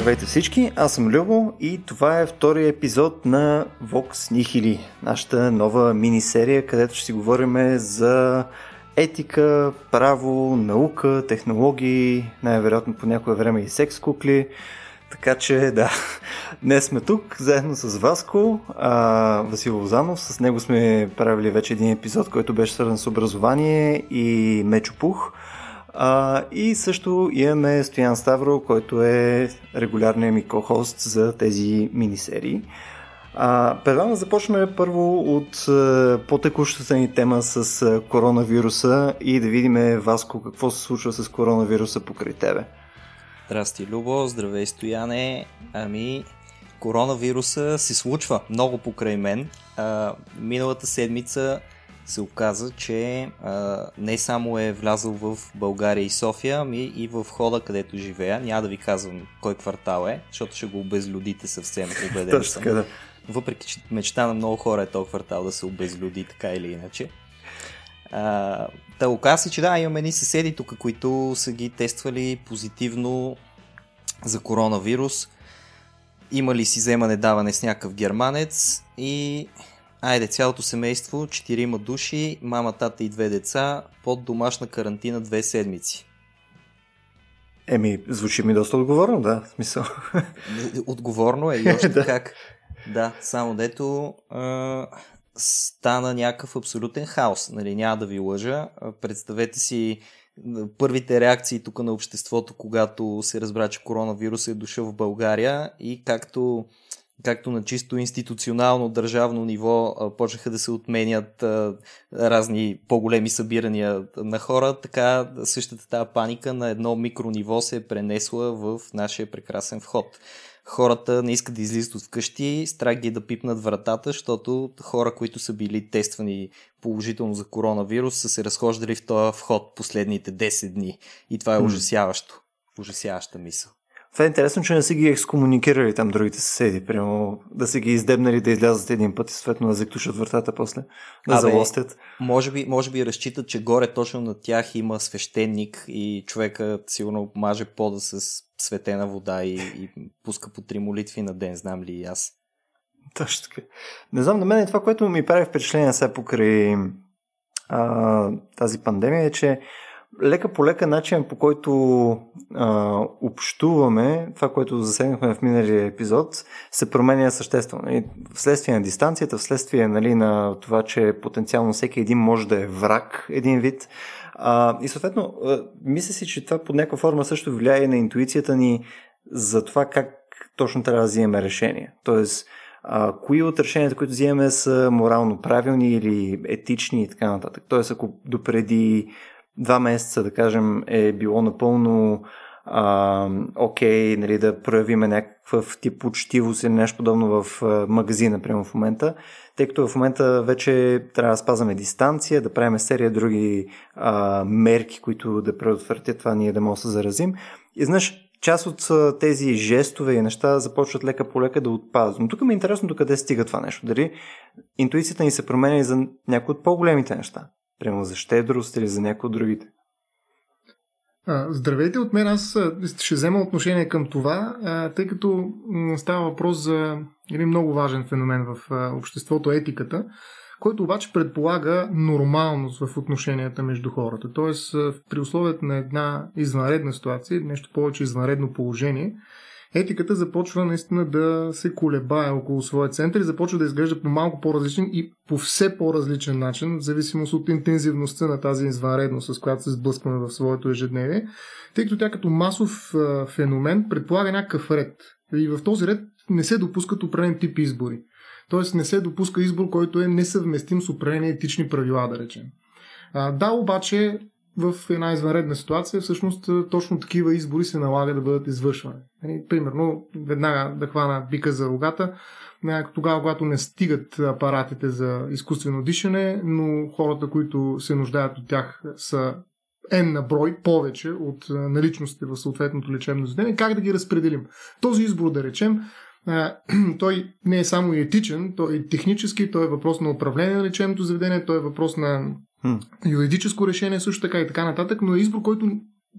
Здравейте всички, аз съм Любо и това е втория епизод на Vox Nihili, нашата нова мини-серия, където ще си говорим за етика, право, наука, технологии, най-вероятно по някое време и секс кукли. Така че да, днес сме тук заедно с Васко, а, Васил Лозанов. С него сме правили вече един епизод, който беше свързан с образование и мечопух. А, и също имаме Стоян Ставро, който е регулярният ми ко-хост за тези мини-серии. А, предлагам да започнем първо от а, по-текущата ни тема с коронавируса и да видим, Васко, какво се случва с коронавируса покрай тебе. Здрасти, Любо, здравей, Стояне. Ами, коронавируса се случва много покрай мен. А, миналата седмица се оказа, че а, не само е влязъл в България и София, ами и в хода, където живея. Няма да ви казвам кой квартал е, защото ще го обезлюдите съвсем, убеден съм. Да. Въпреки, че мечта на много хора е този квартал да се обезлюди, така или иначе. А, та оказа се, че да, имаме едни съседи тук, които са ги тествали позитивно за коронавирус. Имали си вземане даване с някакъв германец и Айде, цялото семейство, четирима души, мама, тата и две деца, под домашна карантина две седмици. Еми, звучи ми доста отговорно, да, смисъл. Отговорно е и още да. как. Да, само дето а, стана някакъв абсолютен хаос, нали, няма да ви лъжа. Представете си първите реакции тук на обществото, когато се разбра, че коронавирус е дошъл в България и както както на чисто институционално държавно ниво почнаха да се отменят разни по-големи събирания на хора, така същата тази паника на едно микрониво се е пренесла в нашия прекрасен вход. Хората не искат да излизат от вкъщи, страх ги е да пипнат вратата, защото хора, които са били тествани положително за коронавирус, са се разхождали в този вход последните 10 дни. И това е ужасяващо. Ужасяваща мисъл. Това е интересно, че не са ги екскомуникирали там другите съседи, прямо да са ги издебнали да излязат един път и съответно да заключат вратата после, да Абе, залостят. Може би, може би разчитат, че горе точно на тях има свещеник и човека сигурно маже пода с светена вода и, и пуска по три молитви на ден, знам ли и аз. Точно така. Не знам, на мен е това, което ми прави впечатление сега покрай а, тази пандемия е, че лека по лека начин по който а, общуваме, това, което засегнахме в миналия епизод, се променя съществено. И вследствие на дистанцията, вследствие нали, на това, че потенциално всеки един може да е враг, един вид. А, и съответно, мисля си, че това под някаква форма също влияе на интуицията ни за това как точно трябва да взимаме решение. Тоест, а, кои от решенията, които взимаме са морално правилни или етични и така нататък. Тоест, ако допреди два месеца, да кажем, е било напълно а, окей, нали, да проявиме някакъв тип учтивост или нещо подобно в магазина, прямо в момента, тъй като в момента вече трябва да спазваме дистанция, да правим серия други а, мерки, които да предотвратят това ние да можем да се заразим. И знаеш, част от тези жестове и неща започват лека по лека да отпадат. Но тук ми е интересно до къде стига това нещо. Дали интуицията ни се променя и за някои от по-големите неща. Прямо за щедрост или за някои от другите? Здравейте от мен, аз ще взема отношение към това, тъй като става въпрос за един много важен феномен в обществото, етиката, който обаче предполага нормалност в отношенията между хората. Тоест, при условията на една извънредна ситуация, нещо повече извънредно положение, етиката започва наистина да се колебае около своя център и започва да изглежда по малко по-различен и по все по-различен начин, в зависимост от интензивността на тази извънредност, с която се сблъскваме в своето ежедневие, тъй като тя като масов феномен предполага някакъв ред. И в този ред не се допускат определен тип избори. Тоест не се допуска избор, който е несъвместим с определени етични правила, да речем. Да, обаче в една извънредна ситуация, всъщност точно такива избори се налага да бъдат извършвани. Нали, примерно, веднага да хвана бика за рогата, тогава, когато не стигат апаратите за изкуствено дишане, но хората, които се нуждаят от тях са N на брой повече от наличностите в съответното лечебно заведение, как да ги разпределим? Този избор, да речем, той не е само и етичен, той е технически, той е въпрос на управление на лечебното заведение, той е въпрос на юридическо решение също така и така нататък, но е избор, който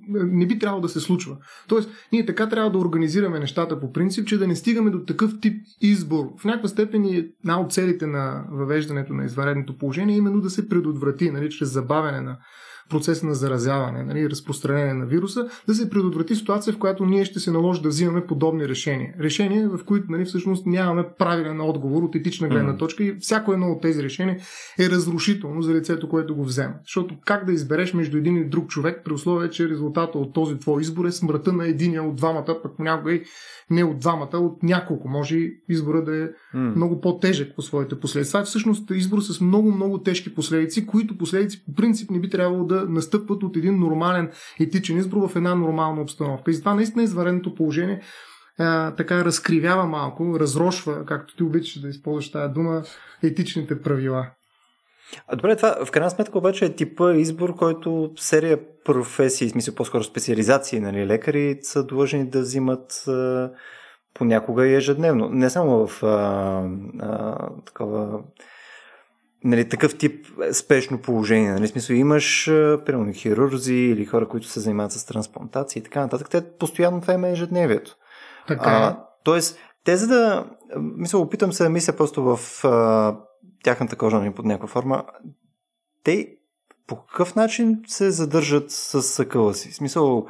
не би трябвало да се случва. Тоест, ние така трябва да организираме нещата по принцип, че да не стигаме до такъв тип избор. В някаква степен една от целите на въвеждането на изваредното положение е именно да се предотврати, нали, чрез забавяне на процес на заразяване, нали, разпространение на вируса, да се предотврати ситуация, в която ние ще се наложи да взимаме подобни решения. Решения, в които нали, всъщност нямаме правилен отговор от етична гледна точка и всяко едно от тези решения е разрушително за лицето, което го взема. Защото как да избереш между един и друг човек при условие, че резултата от този твой избор е смъртта на единия от двамата, пък понякога и не от двамата, от няколко. Може избора да е mm. много по-тежък по своите последици. Това е всъщност избор с много-много тежки последици, които последици по принцип не би трябвало да настъпват от един нормален етичен избор в една нормална обстановка. И затова наистина извареното положение а, така разкривява малко, разрошва, както ти обичаш да използваш тази дума, етичните правила. А добре, това в крайна сметка обаче е типа избор, който серия професии, в смисъл по-скоро специализации, нали, лекари са длъжни да взимат понякога и ежедневно. Не само в а, а, такова нали, такъв тип спешно положение. Нали, смисъл, имаш, примерно, хирурзи или хора, които се занимават с трансплантации и така нататък. Те постоянно това има е ежедневието. Така е. А, тоест, те за да... Мисля, опитам се да мисля просто в а, тяхната кожа нали, под някаква форма. Те по какъв начин се задържат с съкъла си? В смисъл,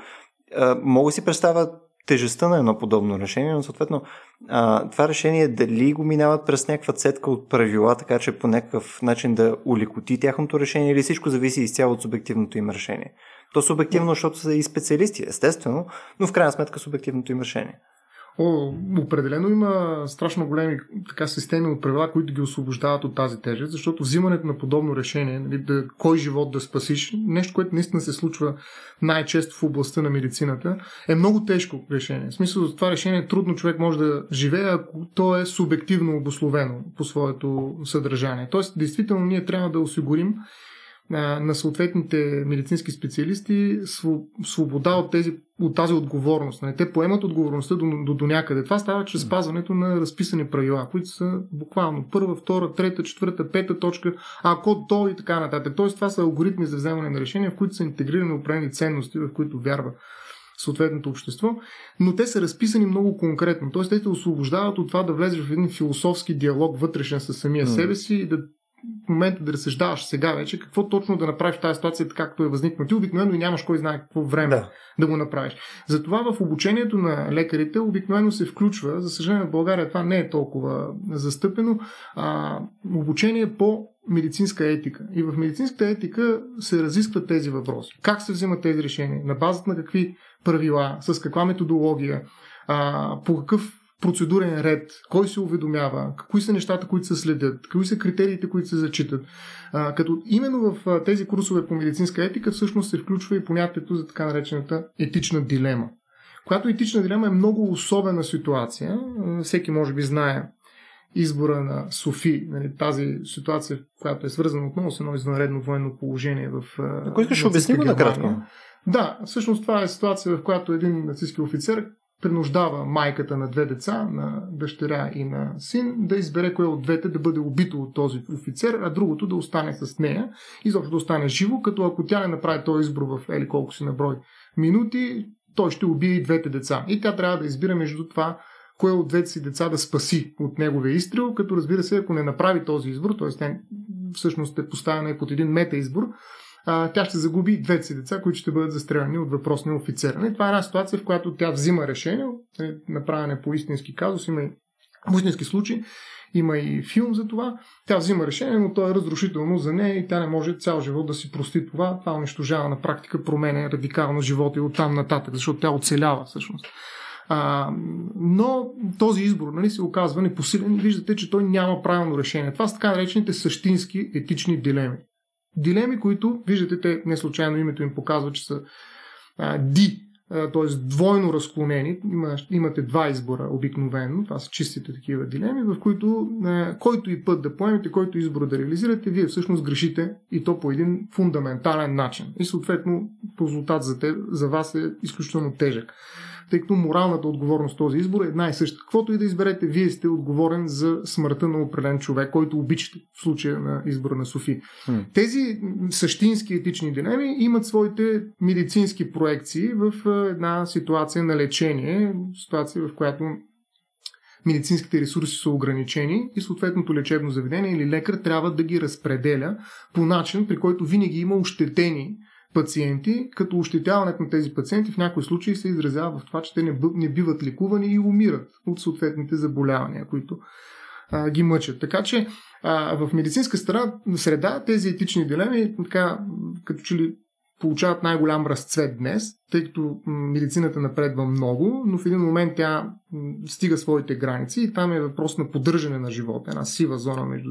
а, мога си представя тежестта на едно подобно решение, но съответно а, това решение дали го минават през някаква цетка от правила, така че по някакъв начин да улекоти тяхното решение или всичко зависи изцяло от субективното им решение. То субективно, защото са и специалисти, естествено, но в крайна сметка субективното им решение. О, определено има страшно големи така, системи от правила, които ги освобождават от тази тежест, защото взимането на подобно решение, нали, да, кой живот да спасиш, нещо, което наистина се случва най-често в областта на медицината, е много тежко решение. В смисъл, това решение трудно човек може да живее, ако то е субективно обословено по своето съдържание. Тоест, действително, ние трябва да осигурим на съответните медицински специалисти свобода от, тези, от тази отговорност. Нали, те поемат отговорността до, до, до някъде. Това става чрез спазването на разписани правила, които са буквално първа, втора, трета, четвърта, пета точка, ако то и така нататък. Тоест това са алгоритми за вземане на решения, в които са интегрирани определени ценности, в които вярва съответното общество, но те са разписани много конкретно. Тоест, те те освобождават от това да влезеш в един философски диалог вътрешен със самия mm. себе си и да момента да разсъждаваш сега вече какво точно да направиш в тази ситуация, така както е възникнал. Ти обикновено и нямаш кой знае какво време да. да го направиш. Затова в обучението на лекарите обикновено се включва, за съжаление в България това не е толкова застъпено, а, обучение по медицинска етика. И в медицинската етика се разискват тези въпроси. Как се взимат тези решения? На базата на какви правила? С каква методология? А, по какъв процедурен ред, кой се уведомява, кои са нещата, които се следят, кои са критериите, които се зачитат. А, като именно в тези курсове по медицинска етика всъщност се включва и понятието за така наречената етична дилема. Която етична дилема е много особена ситуация. Всеки може би знае избора на Софи, нали, тази ситуация, която е свързана отново с едно извънредно военно положение в. Ако искаш, обясни го накратко. Да, всъщност това е ситуация, в която един нацистски офицер принуждава майката на две деца, на дъщеря и на син, да избере кое от двете да бъде убито от този офицер, а другото да остане с нея, изобщо да остане живо, като ако тя не направи този избор в ели колко си наброй минути, той ще убие и двете деца. И тя трябва да избира между това, кое от двете си деца да спаси от неговия изстрел, като разбира се, ако не направи този избор, т.е. всъщност е поставена под един мета избор, а, тя ще загуби двете си деца, които ще бъдат застреляни от въпросния офицер. И нали, това е една ситуация, в която тя взима решение, нали, направене по истински казус, има и по истински случай, има и филм за това. Тя взима решение, но то е разрушително за нея и тя не може цял живот да си прости това. Това унищожава на практика, променя радикално живота и оттам нататък, защото тя оцелява всъщност. А, но този избор нали, се оказва непосилен. Виждате, че той няма правилно решение. Това са така наречените същински етични дилеми. Дилеми, които, виждате, те не случайно името им показва, че са а, ди, т.е. двойно разклонени. Има, имате два избора обикновено. Това са чистите такива дилеми, в които който и път да поемете, който избор да реализирате, вие всъщност грешите и то по един фундаментален начин. И съответно резултат за, те, за вас е изключително тежък. Тъй като моралната отговорност този избор е една и съща. Каквото и да изберете, вие сте отговорен за смъртта на определен човек, който обичате в случая на избора на Софи. Hmm. Тези същински етични дилеми имат своите медицински проекции в една ситуация на лечение, ситуация в която медицинските ресурси са ограничени и съответното лечебно заведение или лекар трябва да ги разпределя по начин, при който винаги има ощетени пациенти, като ощетяването на тези пациенти в някои случаи се изразява в това, че те не биват лекувани и умират от съответните заболявания, които а, ги мъчат. Така че а, в медицинска страна, среда тези етични дилеми, така, като че ли получават най-голям разцвет днес, тъй като медицината напредва много, но в един момент тя стига своите граници и там е въпрос на поддържане на живота, една сива зона между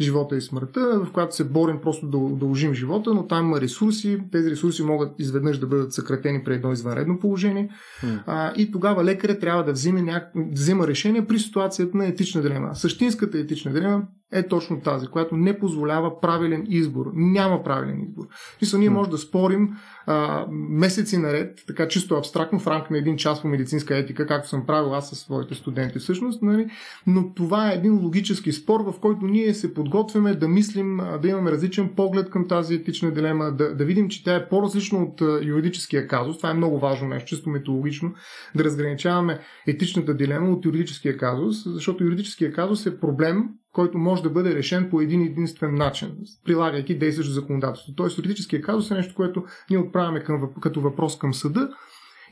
живота и смъртта, в която се борим просто да удължим живота, но там има ресурси, тези ресурси могат изведнъж да бъдат съкратени при едно извънредно положение mm. а, и тогава лекарят трябва да вземе, няк... взема решение при ситуацията на етична дилема. Същинската етична дилема е точно тази, която не позволява правилен избор. Няма правилен избор. Мисля, ние може да спорим а, месеци наред, така чисто абстрактно, в рамка на един час по медицинска етика, както съм правил аз със своите студенти всъщност, нали? но това е един логически спор, в който ние се подготвяме да мислим, да имаме различен поглед към тази етична дилема, да, да видим, че тя е по-различна от юридическия казус. Това е много важно нещо, чисто метологично, да разграничаваме етичната дилема от юридическия казус, защото юридическия казус е проблем, който може да бъде решен по един единствен начин, прилагайки действащо законодателство. Тоест, юридическия казус е нещо, което ние отправяме към, като въпрос към съда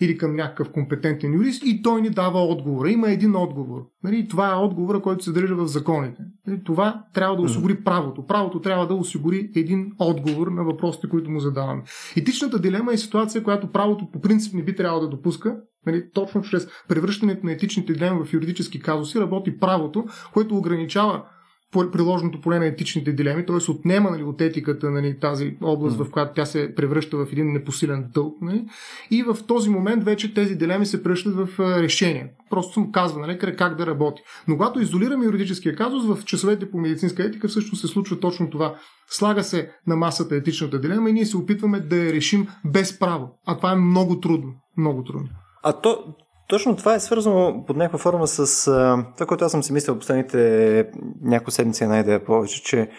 или към някакъв компетентен юрист и той ни дава отговора. Има един отговор. Нали? Това е отговора, който се държа в законите. Нали? Това трябва да осигури правото. Правото трябва да осигури един отговор на въпросите, които му задаваме. Етичната дилема е ситуация, която правото по принцип не би трябвало да допуска, Нали, точно чрез превръщането на етичните дилеми в юридически казуси работи правото, което ограничава приложното поле на етичните дилеми, т.е. отнема нали, от етиката нали, тази област, mm. в която тя се превръща в един непосилен дълг. Нали, и в този момент вече тези дилеми се превръщат в решение. Просто съм казва нали, как да работи. Но когато изолираме юридическия казус, в часовете по медицинска етика всъщност се случва точно това. Слага се на масата етичната дилема и ние се опитваме да я решим без право. А това е много трудно. Много трудно. А то, точно това е свързано под някаква форма с а, това, което аз съм си мислил последните няколко седмици една идея повече, че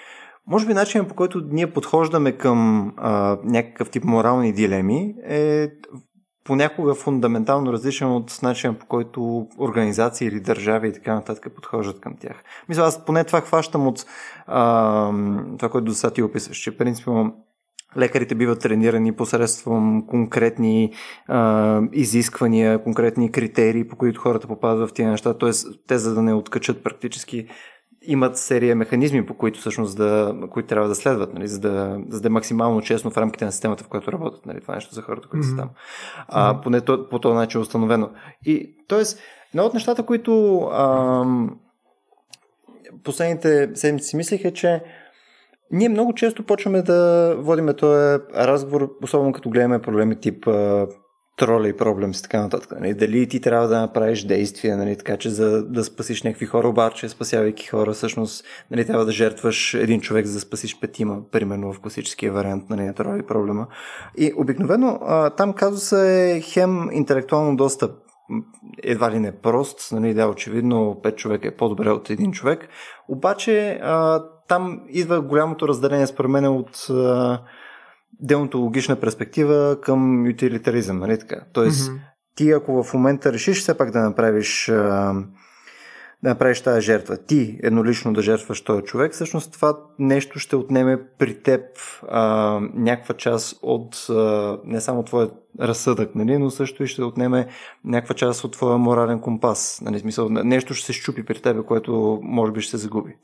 може би начинът по който ние подхождаме към а, някакъв тип морални дилеми е понякога фундаментално различен от начина по който организации или държави и така нататък подхождат към тях. Мисля, аз поне това хващам от а, това, което до сега ти описваш, че принципно лекарите биват тренирани посредством конкретни а, изисквания, конкретни критерии, по които хората попадат в тези неща. Т.е. те, за да не откачат практически, имат серия механизми, по които всъщност да, които трябва да следват, нали, за, да, за да е максимално честно в рамките на системата, в която работят. Нали, това е нещо за хората, които mm-hmm. са там. А, поне то, по този начин е установено. И, т.е. едно от нещата, които а, последните седмици си мислих е, че ние много често почваме да водиме този разговор, особено като гледаме проблеми тип троли и проблем и така нататък. Нали? Дали ти трябва да направиш действия, нали? така че за да спасиш някакви хора, обаче спасявайки хора, всъщност нали, трябва да жертваш един човек, за да спасиш петима, примерно в класическия вариант нали, на троли проблема. И обикновено там казуса е хем интелектуално доста едва ли не прост, нали, да, очевидно 5 човека е по-добре от един човек, обаче а, там идва голямото разделение според мен от деонтологична перспектива към ютилитаризъм, нали така? Тоест, mm-hmm. ти ако в момента решиш все пак да направиш а, да направиш тази жертва, ти еднолично да жертваш този човек, всъщност това нещо ще отнеме при теб а, някаква част от а, не само твоя разсъдък, нали, но също и ще отнеме някаква част от твоя морален компас. Нали, смисъл, нещо ще се щупи при тебе, което може би ще се загуби.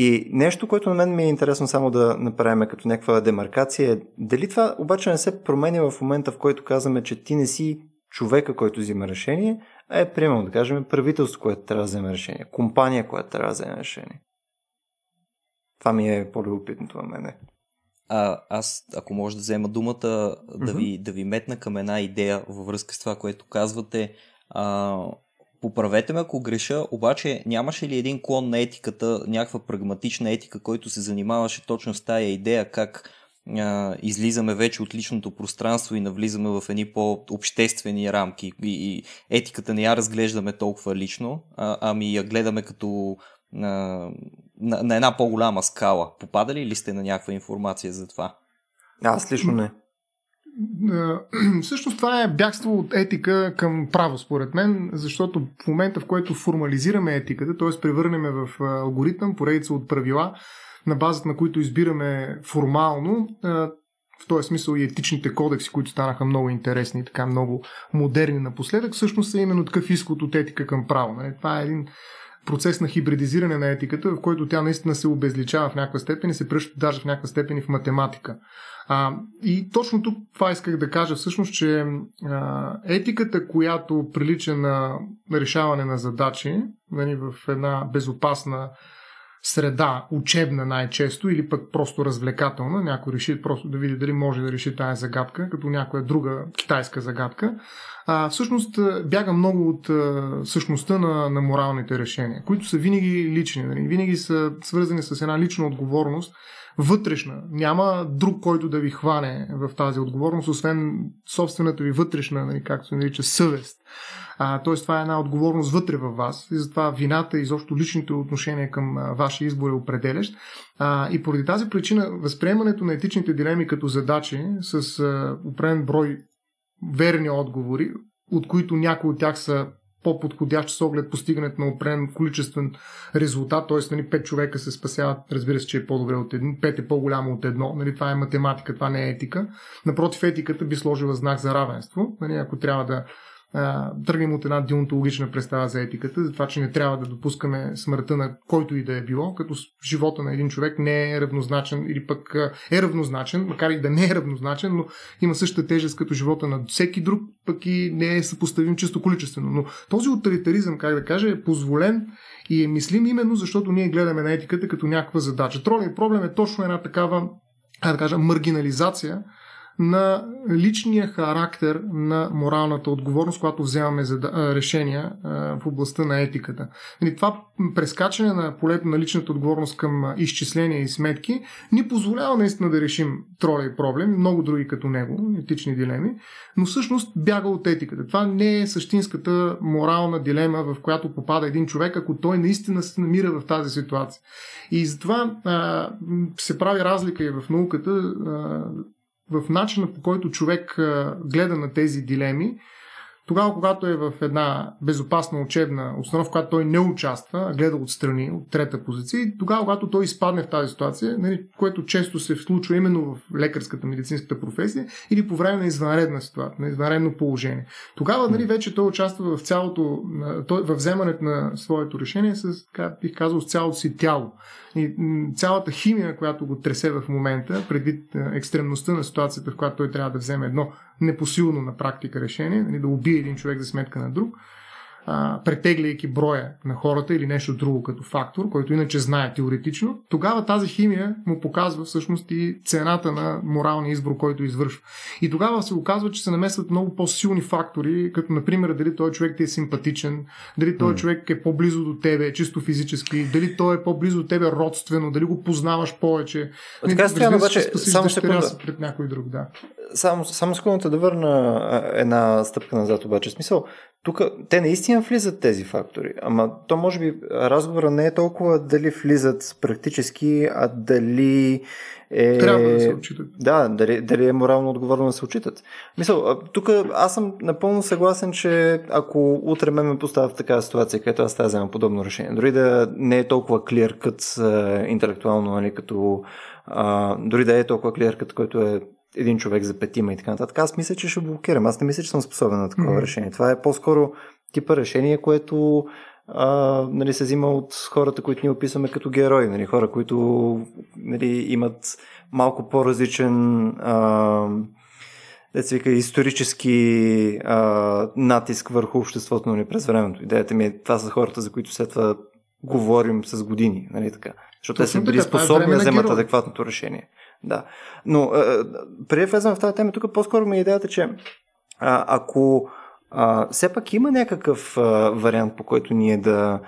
И нещо, което на мен ми е интересно само да направим като някаква демаркация е дали това обаче не се променя в момента, в който казваме, че ти не си човека, който взима решение, а е, примерно, да кажем, правителство, което трябва да вземе решение, компания, която трябва да вземе решение. Това ми е по-любопитното на мене. А, аз, ако може да взема думата, mm-hmm. да, ви, да ви метна към една идея във връзка с това, което казвате. А, Поправете ме ако греша, обаче нямаше ли един клон на етиката, някаква прагматична етика, който се занимаваше точно с тая идея как а, излизаме вече от личното пространство и навлизаме в едни по-обществени рамки и, и етиката не я разглеждаме толкова лично, а, ами я гледаме като а, на, на една по-голяма скала. Попадали ли сте на някаква информация за това? Аз лично не. Всъщност това е бягство от етика към право, според мен, защото в момента, в който формализираме етиката, т.е. превърнем в алгоритъм, поредица от правила, на базата на които избираме формално, в този смисъл и етичните кодекси, които станаха много интересни и така много модерни напоследък, всъщност са именно такъв изход от етика към право. Нали? Това е един процес на хибридизиране на етиката, в който тя наистина се обезличава в някаква степен и се пръща даже в някаква степен и в математика. А, и точно тук това исках да кажа всъщност, че а, етиката, която прилича на решаване на задачи нали, в една безопасна среда, учебна най-често или пък просто развлекателна. Някой реши просто да види дали може да реши тази загадка, като някоя друга китайска загадка. А, всъщност бяга много от а, същността на, на моралните решения, които са винаги лични, нали? винаги са свързани с една лична отговорност, вътрешна. Няма друг, който да ви хване в тази отговорност, освен собствената ви вътрешна, нали, както се нарича, съвест. Тоест, това е една отговорност вътре във вас и затова вината и изобщо личните отношения към а, вашия избор е определящ. А, и поради тази причина, възприемането на етичните дилеми като задачи с а, определен брой верни отговори, от които някои от тях са по-подходящ с оглед постигането на определен количествен резултат, т.е. Нали, 5 човека се спасяват, разбира се, че е по-добре от едно, 5 е по-голямо от едно, нали, това е математика, това не е етика. Напротив, етиката би сложила знак за равенство, нали, ако трябва да тръгнем от една деонтологична представа за етиката, за това, че не трябва да допускаме смъртта на който и да е било, като живота на един човек не е равнозначен или пък е равнозначен, макар и да не е равнозначен, но има същата тежест като живота на всеки друг, пък и не е съпоставим чисто количествено. Но този утилитаризъм, как да кажа, е позволен и е мислим именно защото ние гледаме на етиката като някаква задача. Тролния проблем е точно една такава, как да кажа, маргинализация на личния характер на моралната отговорност, когато вземаме решения в областта на етиката. Нали, това прескачане на полето на личната отговорност към изчисления и сметки ни позволява наистина да решим троля и проблем, много други като него, етични дилеми, но всъщност бяга от етиката. Това не е същинската морална дилема, в която попада един човек, ако той наистина се намира в тази ситуация. И затова а, се прави разлика и в науката а, в начина по който човек гледа на тези дилеми, тогава, когато е в една безопасна учебна установка, когато той не участва, а гледа отстрани, от трета позиция, и тогава, когато той изпадне в тази ситуация, нали, което често се случва именно в лекарската, медицинската професия, или по време на извънредна ситуация, на извънредно положение. Тогава нали, вече той участва в цялото, в вземането на своето решение с, така, бих казал, с цялото си тяло. И цялата химия, която го тресе в момента, предвид екстремността на ситуацията, в която той трябва да вземе едно непосилно на практика решение, нали, да убие един човек за сметка на друг, а, претегляйки броя на хората или нещо друго като фактор, който иначе знае теоретично, тогава тази химия му показва всъщност и цената на моралния избор, който извършва. И тогава се оказва, че се намесват много по-силни фактори, като например дали този човек ти е симпатичен, дали този mm. човек е по-близо до тебе, чисто физически, дали той е по-близо до тебе родствено, дали го познаваш повече. Така странно, обаче, само секунда. пред някой друг, да. Само, само секундата да върна една стъпка назад, обаче. Смисъл, тук те наистина влизат тези фактори, ама то може би разговора не е толкова дали влизат практически, а дали е... Трябва да се отчитат. Да, дали, дали е морално отговорно да се отчитат. Мисъл, тук аз съм напълно съгласен, че ако утре ме ме поставя в такава ситуация, където аз тази взема подобно решение, дори да не е толкова кът интелектуално, нали, като а, дори да е толкова кът, който е един човек за петима и така нататък. Аз мисля, че ще блокирам. Аз не мисля, че съм способен на такова mm-hmm. решение. Това е по-скоро типа решение, което а, нали, се взима от хората, които ние описваме като герои. Нали, хора, които нали, имат малко по-различен а, деца вика, исторически а, натиск върху обществото нали, през времето. Идеята ми е, това са хората, за които след това говорим с години. Нали, така. Защото те са били е способни да вземат адекватното решение. Да. Но а, преди да влезем в тази тема, тук по-скоро ми е идеята, че а, ако а, все пак има някакъв а, вариант, по който ние да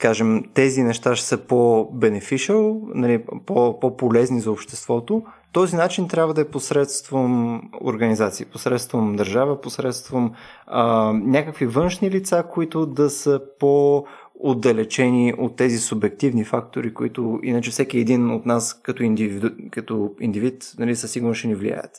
кажем, тези неща ще са по-бенефишъл, нали, по- по-полезни за обществото, Този начин трябва да е посредством организации, посредством държава, посредством а, някакви външни лица, които да са по отдалечени от тези субективни фактори, които иначе всеки един от нас като индивид, като индивид нали, със сигурност ще ни влияят.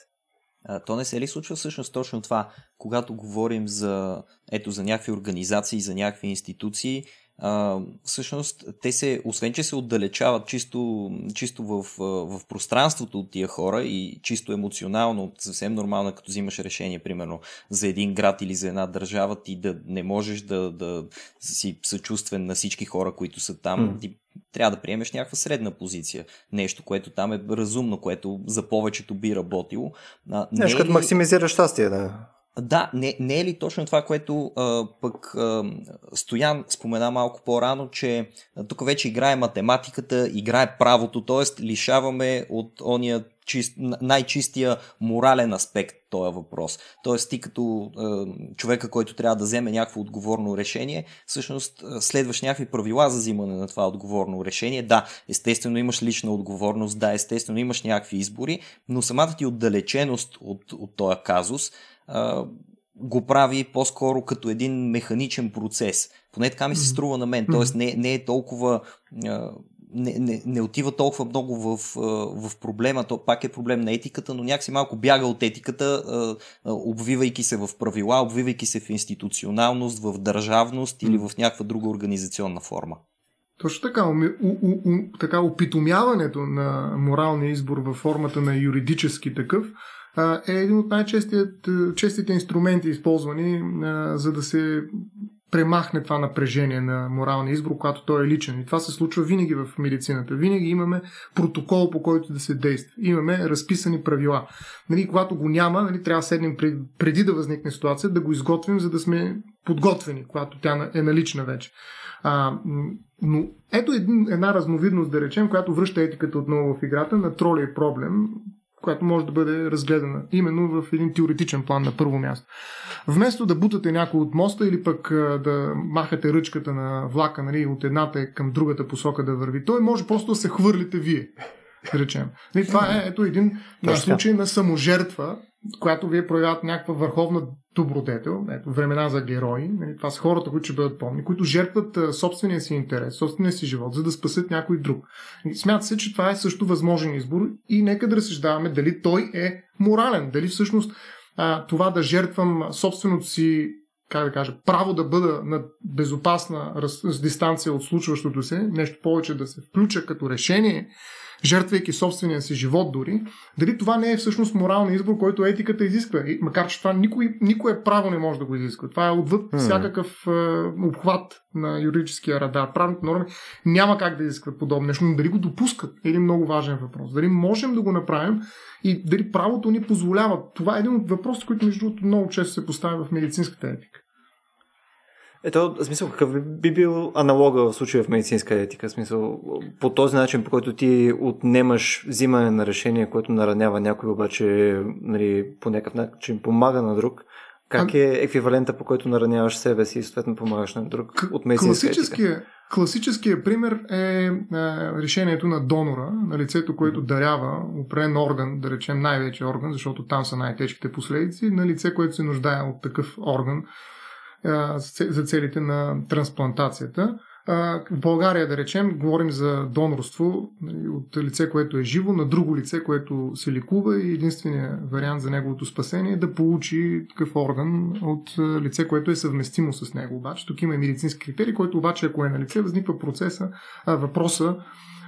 А, то не се ли случва всъщност точно това, когато говорим за, ето, за някакви организации, за някакви институции, а, всъщност те се, освен че се отдалечават чисто, чисто в, в пространството от тия хора и чисто емоционално, съвсем нормално, като взимаш решение, примерно, за един град или за една държава, ти да не можеш да, да си съчувствен на всички хора, които са там. Mm. Ти трябва да приемеш някаква средна позиция. Нещо, което там е разумно, което за повечето би работило. Нещо, като ли... максимизира щастие, да. Да, не, не е ли точно това, което а, пък а, Стоян спомена малко по-рано, че а, тук вече играе математиката, играе правото, т.е. лишаваме от ония чист, най-чистия морален аспект този въпрос. Тоест ти като е, човека, който трябва да вземе някакво отговорно решение, всъщност следваш някакви правила за взимане на това отговорно решение. Да, естествено имаш лична отговорност, да, естествено имаш някакви избори, но самата ти отдалеченост от, от този казус го прави по-скоро като един механичен процес. Поне така ми се струва на мен. Тоест не, не е толкова. Не, не, не отива толкова много в, в проблема, то пак е проблем на етиката, но някакси малко бяга от етиката, обвивайки се в правила, обвивайки се в институционалност, в държавност или в някаква друга организационна форма. Точно така, у, у, у, така опитомяването на моралния избор във формата на юридически такъв е един от най-честите инструменти, използвани за да се премахне това напрежение на моралния избор, когато той е личен. И това се случва винаги в медицината. Винаги имаме протокол, по който да се действа. Имаме разписани правила. Нали, когато го няма, нали, трябва да седнем преди да възникне ситуация, да го изготвим, за да сме подготвени, когато тя е налична вече. А, но ето един, една разновидност, да речем, която връща етиката отново в играта на тролия проблем, която може да бъде разгледана именно в един теоретичен план на първо място. Вместо да бутате някой от моста или пък да махате ръчката на влака нали, от едната към другата посока да върви, той може просто да се хвърлите вие. Да речем. Нали, това е ето един случай на саможертва, която вие проявяват някаква върховна добродетел, ето, времена за герои, нали, това са хората, които ще бъдат помни, които жертват а, собствения си интерес, собствения си живот, за да спасят някой друг. Смята се, че това е също възможен избор и нека да разсъждаваме дали той е морален, дали всъщност а, това да жертвам собственото си как да кажа, право да бъда на безопасна раз, дистанция от случващото се, нещо повече да се включа като решение жертвайки собствения си живот дори, дали това не е всъщност морален избор, който етиката изисква. И, макар, че това никой, никое право не може да го изисква. Това е отвъд mm. всякакъв е, обхват на юридическия радар. Правните норми няма как да изискват подобно нещо, но дали го допускат е един много важен въпрос. Дали можем да го направим и дали правото ни позволява. Това е един от въпросите, които между другото много често се поставя в медицинската етика. Ето, в смисъл, какъв би бил аналога в случая в медицинска етика? В смисъл, по този начин, по който ти отнемаш взимане на решение, което наранява някой, обаче нали, по някакъв начин помага на друг, как е еквивалента, по който нараняваш себе си и съответно помагаш на друг от медицинска класическия, етика? Класическия пример е, е решението на донора, на лицето, което дарява определен орган, да речем най-вече орган, защото там са най-тежките последици, на лице, което се нуждае от такъв орган за целите на трансплантацията. В България, да речем, говорим за донорство нали, от лице, което е живо, на друго лице, което се ликува и единственият вариант за неговото спасение е да получи такъв орган от лице, което е съвместимо с него. Обаче тук има и медицински критерии, който обаче, ако е на лице, възниква процеса, въпроса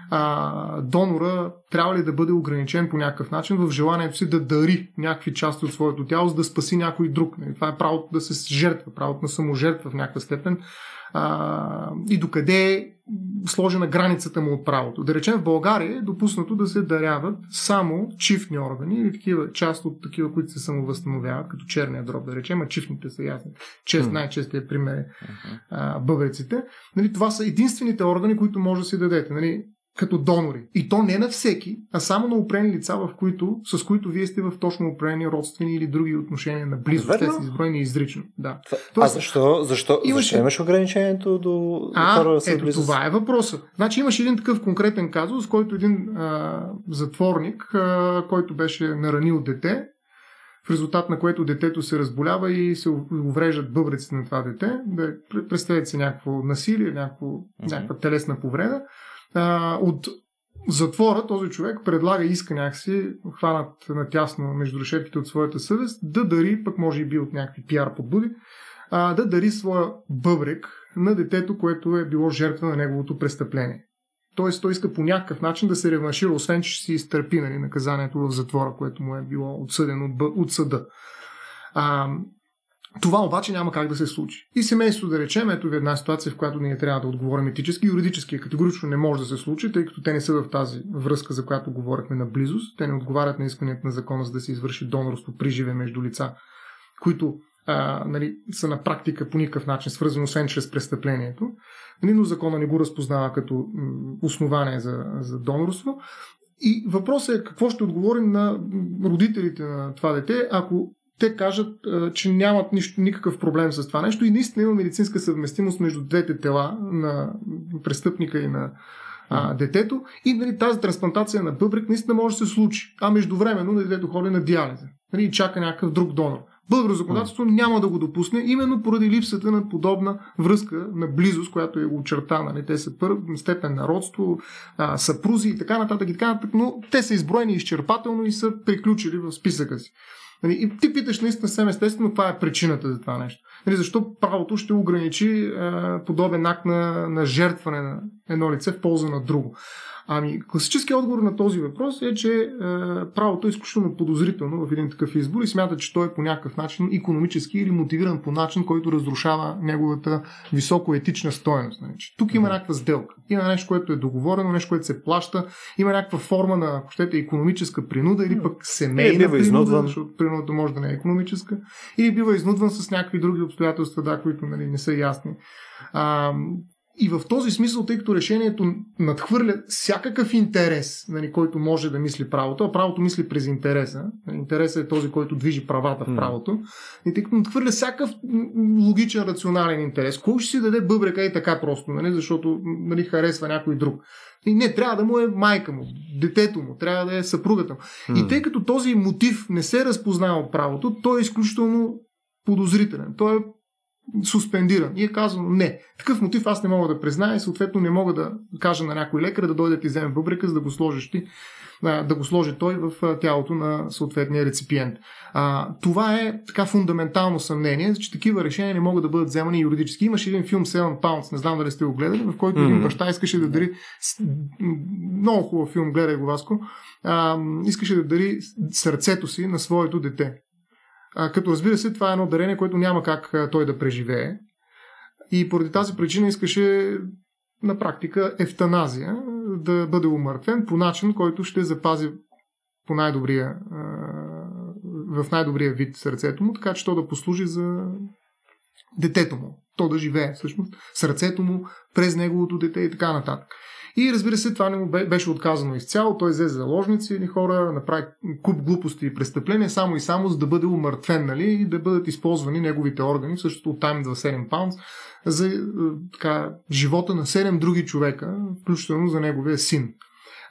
а, донора трябва ли да бъде ограничен по някакъв начин в желанието си да дари някакви части от своето тяло, за да спаси някой друг. Нали, това е правото да се жертва, правото на саможертва в някаква степен. А, и докъде е сложена границата му от правото. Да речем в България е допуснато да се даряват само чифни органи или такива, част от такива, които се самовъзстановяват, като черния дроб, да речем, а чифните са ясни. Чест, най-честият пример е бъбреците. Нали, това са единствените органи, които може да си дадете. Нали, като донори. И то не на всеки, а само на определени лица, в които, с които вие сте в точно определени родствени или други отношения на близост. Те са изброени изрично. Да. Тоест, а защо, защо, имаш... защо имаш ограничението до а, хора с ето, близост? това е въпросът. Значи имаш един такъв конкретен казус, в който един а, затворник, а, който беше наранил дете, в резултат на което детето се разболява и се увреждат бъбреците на това дете. Да, представете си някакво насилие, някакво, mm-hmm. някаква телесна повреда а, от затвора този човек предлага иска някакси, хванат натясно между решетките от своята съвест, да дари, пък може и би от някакви пиар подбуди, а, да дари своя бъбрек на детето, което е било жертва на неговото престъпление. Тоест, той иска по някакъв начин да се реваншира, освен че си изтърпи нали, наказанието в затвора, което му е било отсъдено от, от съда. А, това обаче няма как да се случи. И семейството, да речем, ето в една ситуация, в която ние трябва да отговорим етически, юридически категорично не може да се случи, тъй като те не са в тази връзка, за която говорихме на близост. Те не отговарят на искането на закона, за да се извърши донорство при живе между лица, които а, нали, са на практика по никакъв начин свързани, освен чрез престъплението. Нали, но закона не го разпознава като основание за, за донорство. И въпросът е какво ще отговорим на родителите на това дете, ако те кажат, че нямат нищо, никакъв проблем с това нещо и наистина има медицинска съвместимост между двете тела на престъпника и на а, детето и нали, тази трансплантация на бъбрек наистина може да се случи. А междувременно детето ходи на диализа нали, и чака някакъв друг донор. Българско законодателство няма да го допусне, именно поради липсата на подобна връзка на близост, която е очертана. Нали? Те са първ степен на родство, а, съпрузи и така нататък, и така нататък, но те са изброени изчерпателно и са приключили в списъка си. Нали, и ти питаш наистина съвсем естествено каква е причината за това нещо. Нали, защо правото ще ограничи а, подобен акт на, на жертване на едно лице в полза на друго. Ами, класическият отговор на този въпрос е, че е, правото е изключително подозрително в един такъв избор и смята, че той е по някакъв начин економически или мотивиран по начин, който разрушава неговата високо етична стоеност. Значи, тук има някаква сделка. Има нещо, което е договорено, нещо, което се плаща, има някаква форма на, ако щете, економическа принуда или пък семейна бива принуда, изнудван. защото принудата може да не е економическа, или бива изнудван с някакви други обстоятелства, да, които нали, не са ясни. А, и в този смисъл, тъй като решението надхвърля всякакъв интерес, нали, който може да мисли правото, а правото мисли през интереса. Интересът е този, който движи правата в правото. И тъй като надхвърля всякакъв логичен, рационален интерес, кой ще си даде бъбрека и така просто, нали, защото нали, харесва някой друг. И не, трябва да му е майка му, детето му, трябва да е съпругата му. Mm. И тъй като този мотив не се разпознава от правото, той е изключително подозрителен. Той е суспендиран. И е казано не. Такъв мотив аз не мога да призная и съответно не мога да кажа на някой лекар да дойде ти вземе бъбрека, за да го сложиш ти да го сложи той в тялото на съответния реципиент. А, това е така фундаментално съмнение, че такива решения не могат да бъдат вземани юридически. Имаше един филм Seven Pounds, не знам дали сте го гледали, в който mm-hmm. един баща искаше да дари много хубав филм, гледай го Васко, а, искаше да дари сърцето си на своето дете. Като разбира се, това е едно дарение, което няма как той да преживее. И поради тази причина искаше на практика ефтаназия да бъде умъртвен по начин, който ще запази по най-добрия, в най-добрия вид сърцето му, така че то да послужи за детето му. То да живее всъщност сърцето му през неговото дете и така нататък. И разбира се, това не му беше отказано изцяло. Той взе заложници или хора, направи куп глупости и престъпления, само и само за да бъде умъртвен, нали, и да бъдат използвани неговите органи, също от Time 7 Pounds, за е, така, живота на 7 други човека, включително за неговия син.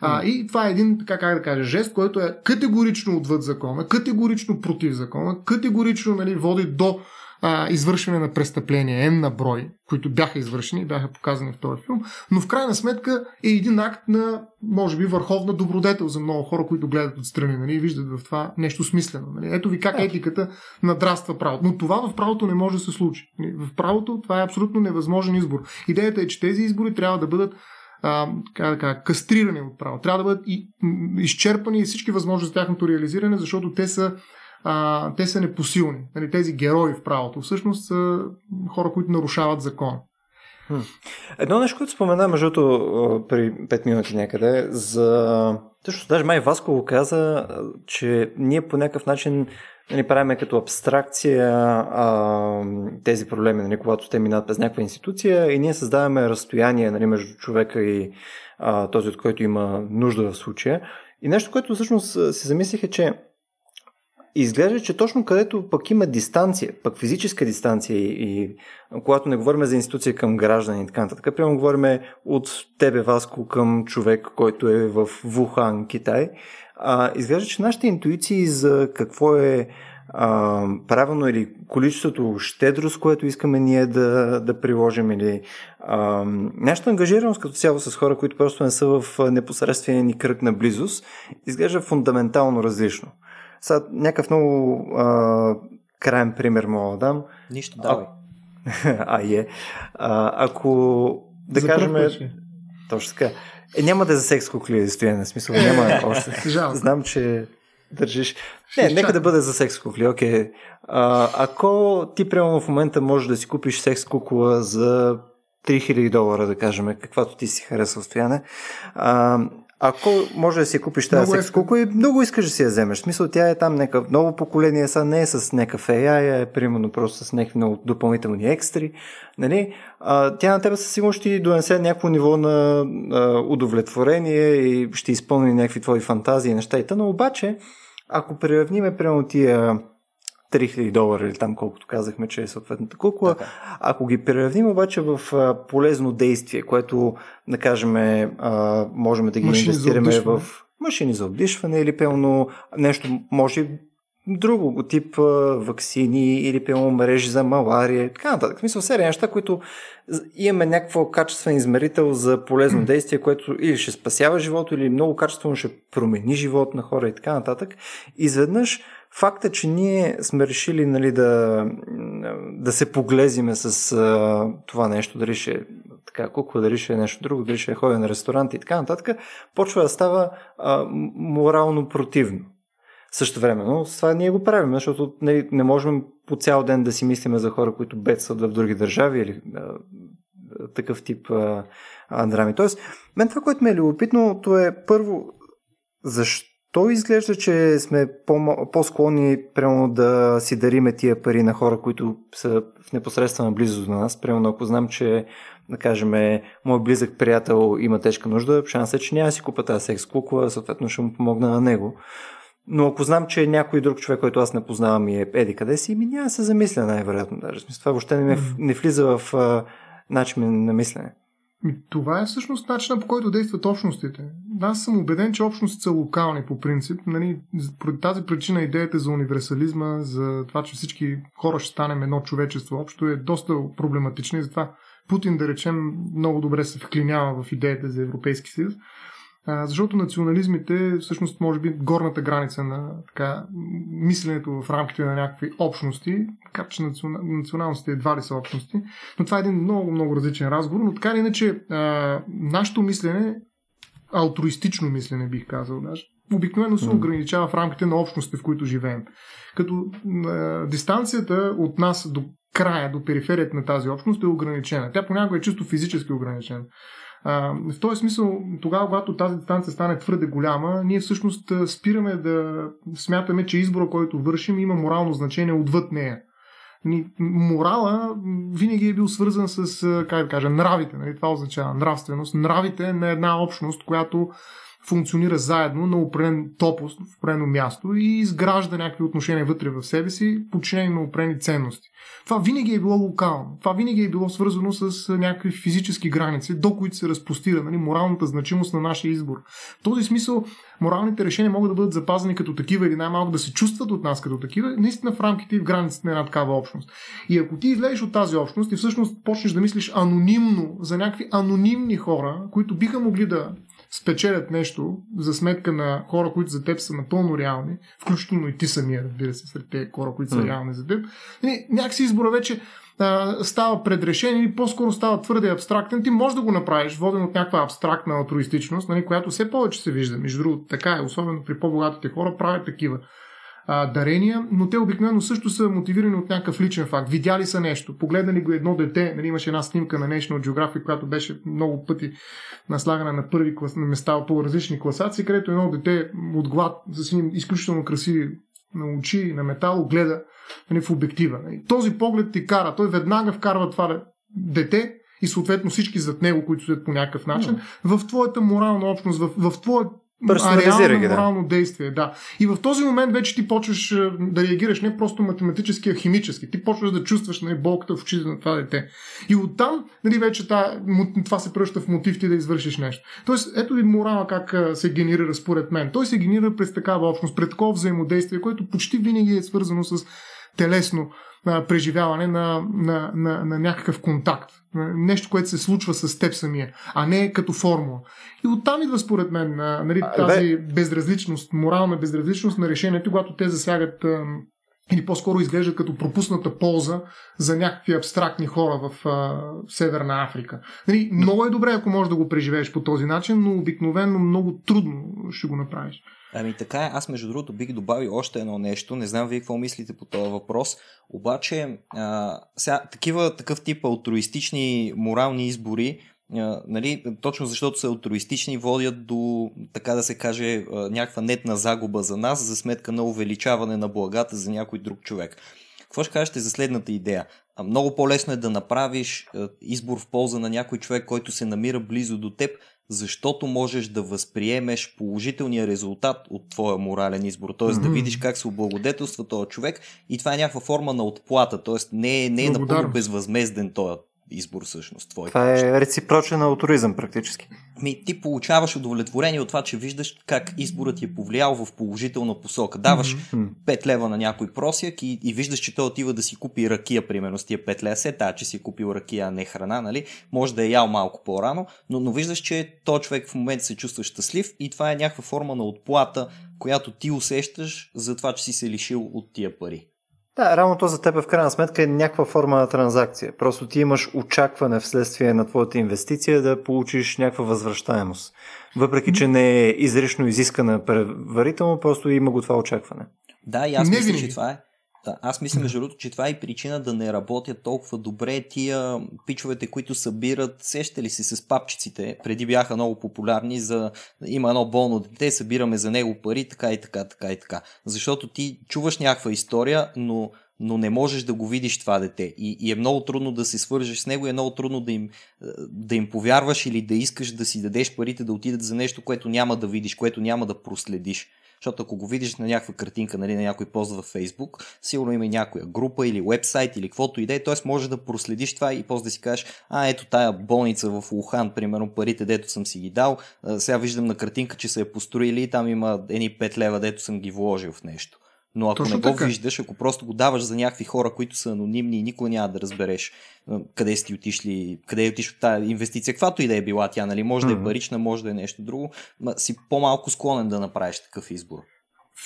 А, и това е един, така как да кажа, жест, който е категорично отвъд закона, категорично против закона, категорично нали, води до а, извършване на престъпления, N на брой, които бяха извършени, бяха показани в този филм, но в крайна сметка е един акт на, може би, върховна добродетел за много хора, които гледат отстрани нали, и виждат в това нещо смислено. Нали. Ето ви как етиката надраства правото. Но това в правото не може да се случи. Нали. В правото това е абсолютно невъзможен избор. Идеята е, че тези избори трябва да бъдат а, как да кастрирани от право. Трябва да бъдат и, изчерпани и всички възможности за тяхното реализиране, защото те са а, те са непосилни. Нали, тези герои в правото всъщност са хора, които нарушават закон. Едно нещо, което спомена, между другото, при 5 минути някъде, за... Също, даже май Васко го каза, че ние по някакъв начин нали, правим като абстракция а, тези проблеми, нали, когато те минат през някаква институция и ние създаваме разстояние нали, между човека и а, този, от който има нужда в случая. И нещо, което всъщност се замислих е, че изглежда, че точно където пък има дистанция, пък физическа дистанция и, и когато не говорим за институция към граждани и така нататък, примерно говорим от тебе, Васко, към човек, който е в Вухан, Китай, а, изглежда, че нашите интуиции за какво е а, правилно или количеството щедрост, което искаме ние да, да приложим или а, нашата ангажираност като цяло с хора, които просто не са в непосредствения ни кръг на близост, изглежда фундаментално различно. Сега, някакъв много а, крайен пример мога да дам. Нищо, давай. А, а е. А, ако да за кажем... Точно така. Е, няма да е за секс кукли, стояне, смисъл, няма още. Знам, че държиш. Не, нека да бъде за секс кукли, окей. Okay. А, ако ти прямо в момента можеш да си купиш секс кукла за 3000 долара, да кажем, каквато ти си харесва стояне, а, ако може да си купиш тази секс кукла и много искаш да си я вземеш. В смисъл, тя е там някакъв ново поколение, сега не е с някакъв AI, е примерно просто с някакви много допълнителни екстри. Нали? А, тя на тебе със сигурност ще донесе някакво ниво на а, удовлетворение и ще изпълни някакви твои фантазии и неща. И но обаче, ако приравниме прямо тия 3000 долара или там колкото казахме, че е съответната кукла. Така. Ако ги преравним обаче в а, полезно действие, което да кажем а, можем да ги машини инвестираме в машини за отдишване или пълно нещо, може друго тип вакцини или пълно мрежи за малария и така нататък. Мисля, серия неща, които имаме някакво качествен измерител за полезно действие, което или ще спасява живота, или много качествено ще промени живот на хора и така нататък. Изведнъж Факта, че ние сме решили нали, да, да се поглезиме с а, това нещо, дали ще е така кукла, дали ще е нещо друго, дали ще е ходя на ресторант и така нататък, почва да става а, морално противно. Също време, но с това ние го правим, защото не, не можем по цял ден да си мислиме за хора, които бедстват в други държави или а, такъв тип а, а, драми. Тоест, мен това, което ми е любопитно, то е първо, защо то изглежда, че сме по- по-склонни прямо да си дариме тия пари на хора, които са в непосредствена близост до нас. Прямо ако знам, че да кажем, мой близък приятел има тежка нужда, шанс е, че няма си купа тази секс кукла, съответно ще му помогна на него. Но ако знам, че някой друг човек, който аз не познавам и е еди къде си, ми няма да се замисля най-вероятно. Даже. Това въобще не, ме, не влиза в начин на мислене. Това е всъщност начинът по който действат общностите. Аз съм убеден, че общностите са локални по принцип. Нали, поради тази причина идеята за универсализма, за това, че всички хора ще станем едно човечество общо е доста проблематична и затова Путин, да речем, много добре се вклинява в идеята за Европейски съюз. А, защото национализмите, всъщност, може би, горната граница на така, мисленето в рамките на някакви общности, така че националностите едва ли са общности, но това е един много, много различен разговор, но така или иначе, а, нашето мислене, алтруистично мислене, бих казал даже, обикновено се ограничава в рамките на общностите, в които живеем. Като а, дистанцията от нас до края, до периферията на тази общност е ограничена. Тя понякога е чисто физически ограничена. А, в този смисъл, тогава, когато тази дистанция стане твърде голяма, ние всъщност спираме да смятаме, че избора, който вършим, има морално значение отвъд нея. Морала винаги е бил свързан с, как да кажа, нравите. Нали? Това означава нравственост. Нравите на една общност, която функционира заедно на определен топост, в определено място и изгражда някакви отношения вътре в себе си, подчинени на определени ценности. Това винаги е било локално. Това винаги е било свързано с някакви физически граници, до които се разпростира нали, моралната значимост на нашия избор. В този смисъл, моралните решения могат да бъдат запазени като такива или най-малко да се чувстват от нас като такива, наистина в рамките и в границите на една такава общност. И ако ти излезеш от тази общност и всъщност почнеш да мислиш анонимно за някакви анонимни хора, които биха могли да спечелят нещо за сметка на хора, които за теб са напълно реални, включително и ти самия, разбира се, сред тези хора, които са реални за теб, нали, някакси избора вече а, става предрешен или по-скоро става твърде абстрактен. Ти можеш да го направиш, воден от някаква абстрактна алтруистичност, нали, която все повече се вижда. Между другото, така е, особено при по-богатите хора, правят такива а, дарения, но те обикновено също са мотивирани от някакъв личен факт. Видяли са нещо, погледнали го едно дете, нали, имаше една снимка на National Geographic, която беше много пъти наслагана на първи клас, на места по различни класации, където едно дете от глад с изключително красиви на очи, на метало гледа нали, в обектива. Нали. Този поглед ти кара, той веднага вкарва това дете и съответно всички зад него, които стоят по някакъв начин, в твоята морална общност, в, в твоя реално ги, да. морално действие. Да. И в този момент вече ти почваш да реагираш не просто математически, а химически. Ти почваш да чувстваш нали, болката в очите на това дете. И оттам нали, вече това се превръща в мотив ти да извършиш нещо. Тоест, ето ви морала как се генерира според мен. Той се генерира през такава общност, пред такова взаимодействие, което почти винаги е свързано с телесно а, преживяване на, на, на, на някакъв контакт. Нещо, което се случва с теб самия, а не като формула. И оттам идва според мен нали, тази безразличност, морална безразличност на решението, когато те засягат или по-скоро изглеждат като пропусната полза за някакви абстрактни хора в а, Северна Африка. Нали, много е добре, ако можеш да го преживееш по този начин, но обикновено много трудно ще го направиш. Ами така е, аз между другото бих добавил още едно нещо, не знам вие какво мислите по този въпрос, обаче а, сега, такива, такъв тип алтруистични морални избори, нали, точно защото са алтруистични, водят до, така да се каже, някаква нетна загуба за нас, за сметка на увеличаване на благата за някой друг човек. Какво ще кажете за следната идея? Много по-лесно е да направиш избор в полза на някой човек, който се намира близо до теб, защото можеш да възприемеш положителния резултат от твоя морален избор, т.е. Mm-hmm. да видиш как се облагодетелства този човек и това е някаква форма на отплата, т.е. не, не е напълно безвъзмезден този избор всъщност. Твой това е реципрочен аутуризъм практически. Ми, ти получаваш удовлетворение от това, че виждаш как изборът ти е повлиял в положителна посока. Даваш mm-hmm. 5 лева на някой просяк и, и виждаш, че той отива да си купи ракия, примерно с тия 5 лева. Се тая, че си е купил ракия, а не храна, нали? Може да е ял малко по-рано, но, но виждаш, че този човек в момента се чувства щастлив и това е някаква форма на отплата, която ти усещаш за това, че си се лишил от тия пари. Да, равно то за теб в крайна сметка е някаква форма на транзакция. Просто ти имаш очакване вследствие на твоята инвестиция да получиш някаква възвръщаемост. Въпреки, че не е изрично изискана предварително, просто има го това очакване. Да, и аз не мисля, че това е. Аз мисля, между другото, че това е причина да не работят толкова добре тия пичовете, които събират, сещали си с папчиците, преди бяха много популярни за има едно болно дете, събираме за него пари, така и така, така и така. Защото ти чуваш някаква история, но но не можеш да го видиш това дете. И, и е много трудно да се свържеш с него, е много трудно да им, да им повярваш или да искаш да си дадеш парите да отидат за нещо, което няма да видиш, което няма да проследиш. Защото ако го видиш на някаква картинка, нали, на някой пост във Facebook, сигурно има някоя група или вебсайт или каквото и да е, т.е. може да проследиш това и после да си кажеш, а ето тая болница в Ухан, примерно парите, дето съм си ги дал, сега виждам на картинка, че са я построили и там има едни 5 лева, дето съм ги вложил в нещо. Но ако Точно не го така. виждаш, ако просто го даваш за някакви хора, които са анонимни и никой няма да разбереш къде сте отишли, къде е отишла тази инвестиция, каквато и да е била тя, нали? Може mm-hmm. да е парична, може да е нещо друго, си по-малко склонен да направиш такъв избор.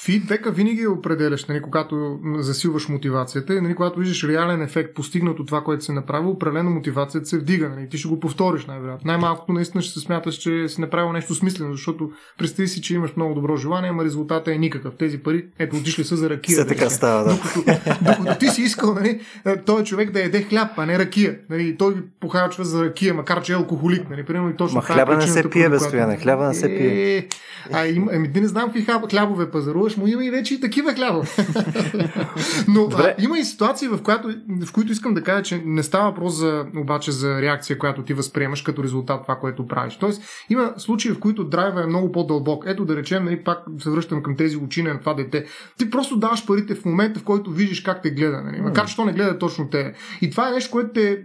Фидбека винаги е определящ, нали, когато засилваш мотивацията и нали, когато виждаш реален ефект постигнат от това, което се направи, определено мотивацията се вдига. Нали, ти ще го повториш най-вероятно. Най-малкото наистина ще се смяташ, че си направил нещо смислено, защото представи си, че имаш много добро желание, ама резултата е никакъв. Тези пари, ето, отишли са за ракия. Се така става, да. Докато, докато ти си искал нали, този човек да яде хляб, а не ракия. Нали, той похарчва за ракия, макар че е алкохолик. Нали, примерно и точно Ма хляба не се пие, без Хляба не се пие. Е, а, им, ами, не знам какви хлябове пазаруваш, му има и вече и такива хлябове. Но а, има и ситуации, в, която, в които искам да кажа, че не става въпрос за, обаче за реакция, която ти възприемаш като резултат това, което правиш. Тоест, има случаи, в които драйва е много по-дълбок. Ето да речем, нали, пак се връщам към тези очи на това дете. Ти просто даваш парите в момента, в който видиш как те гледа. Нали? Макар, че то не гледа точно те. И това е нещо, което те,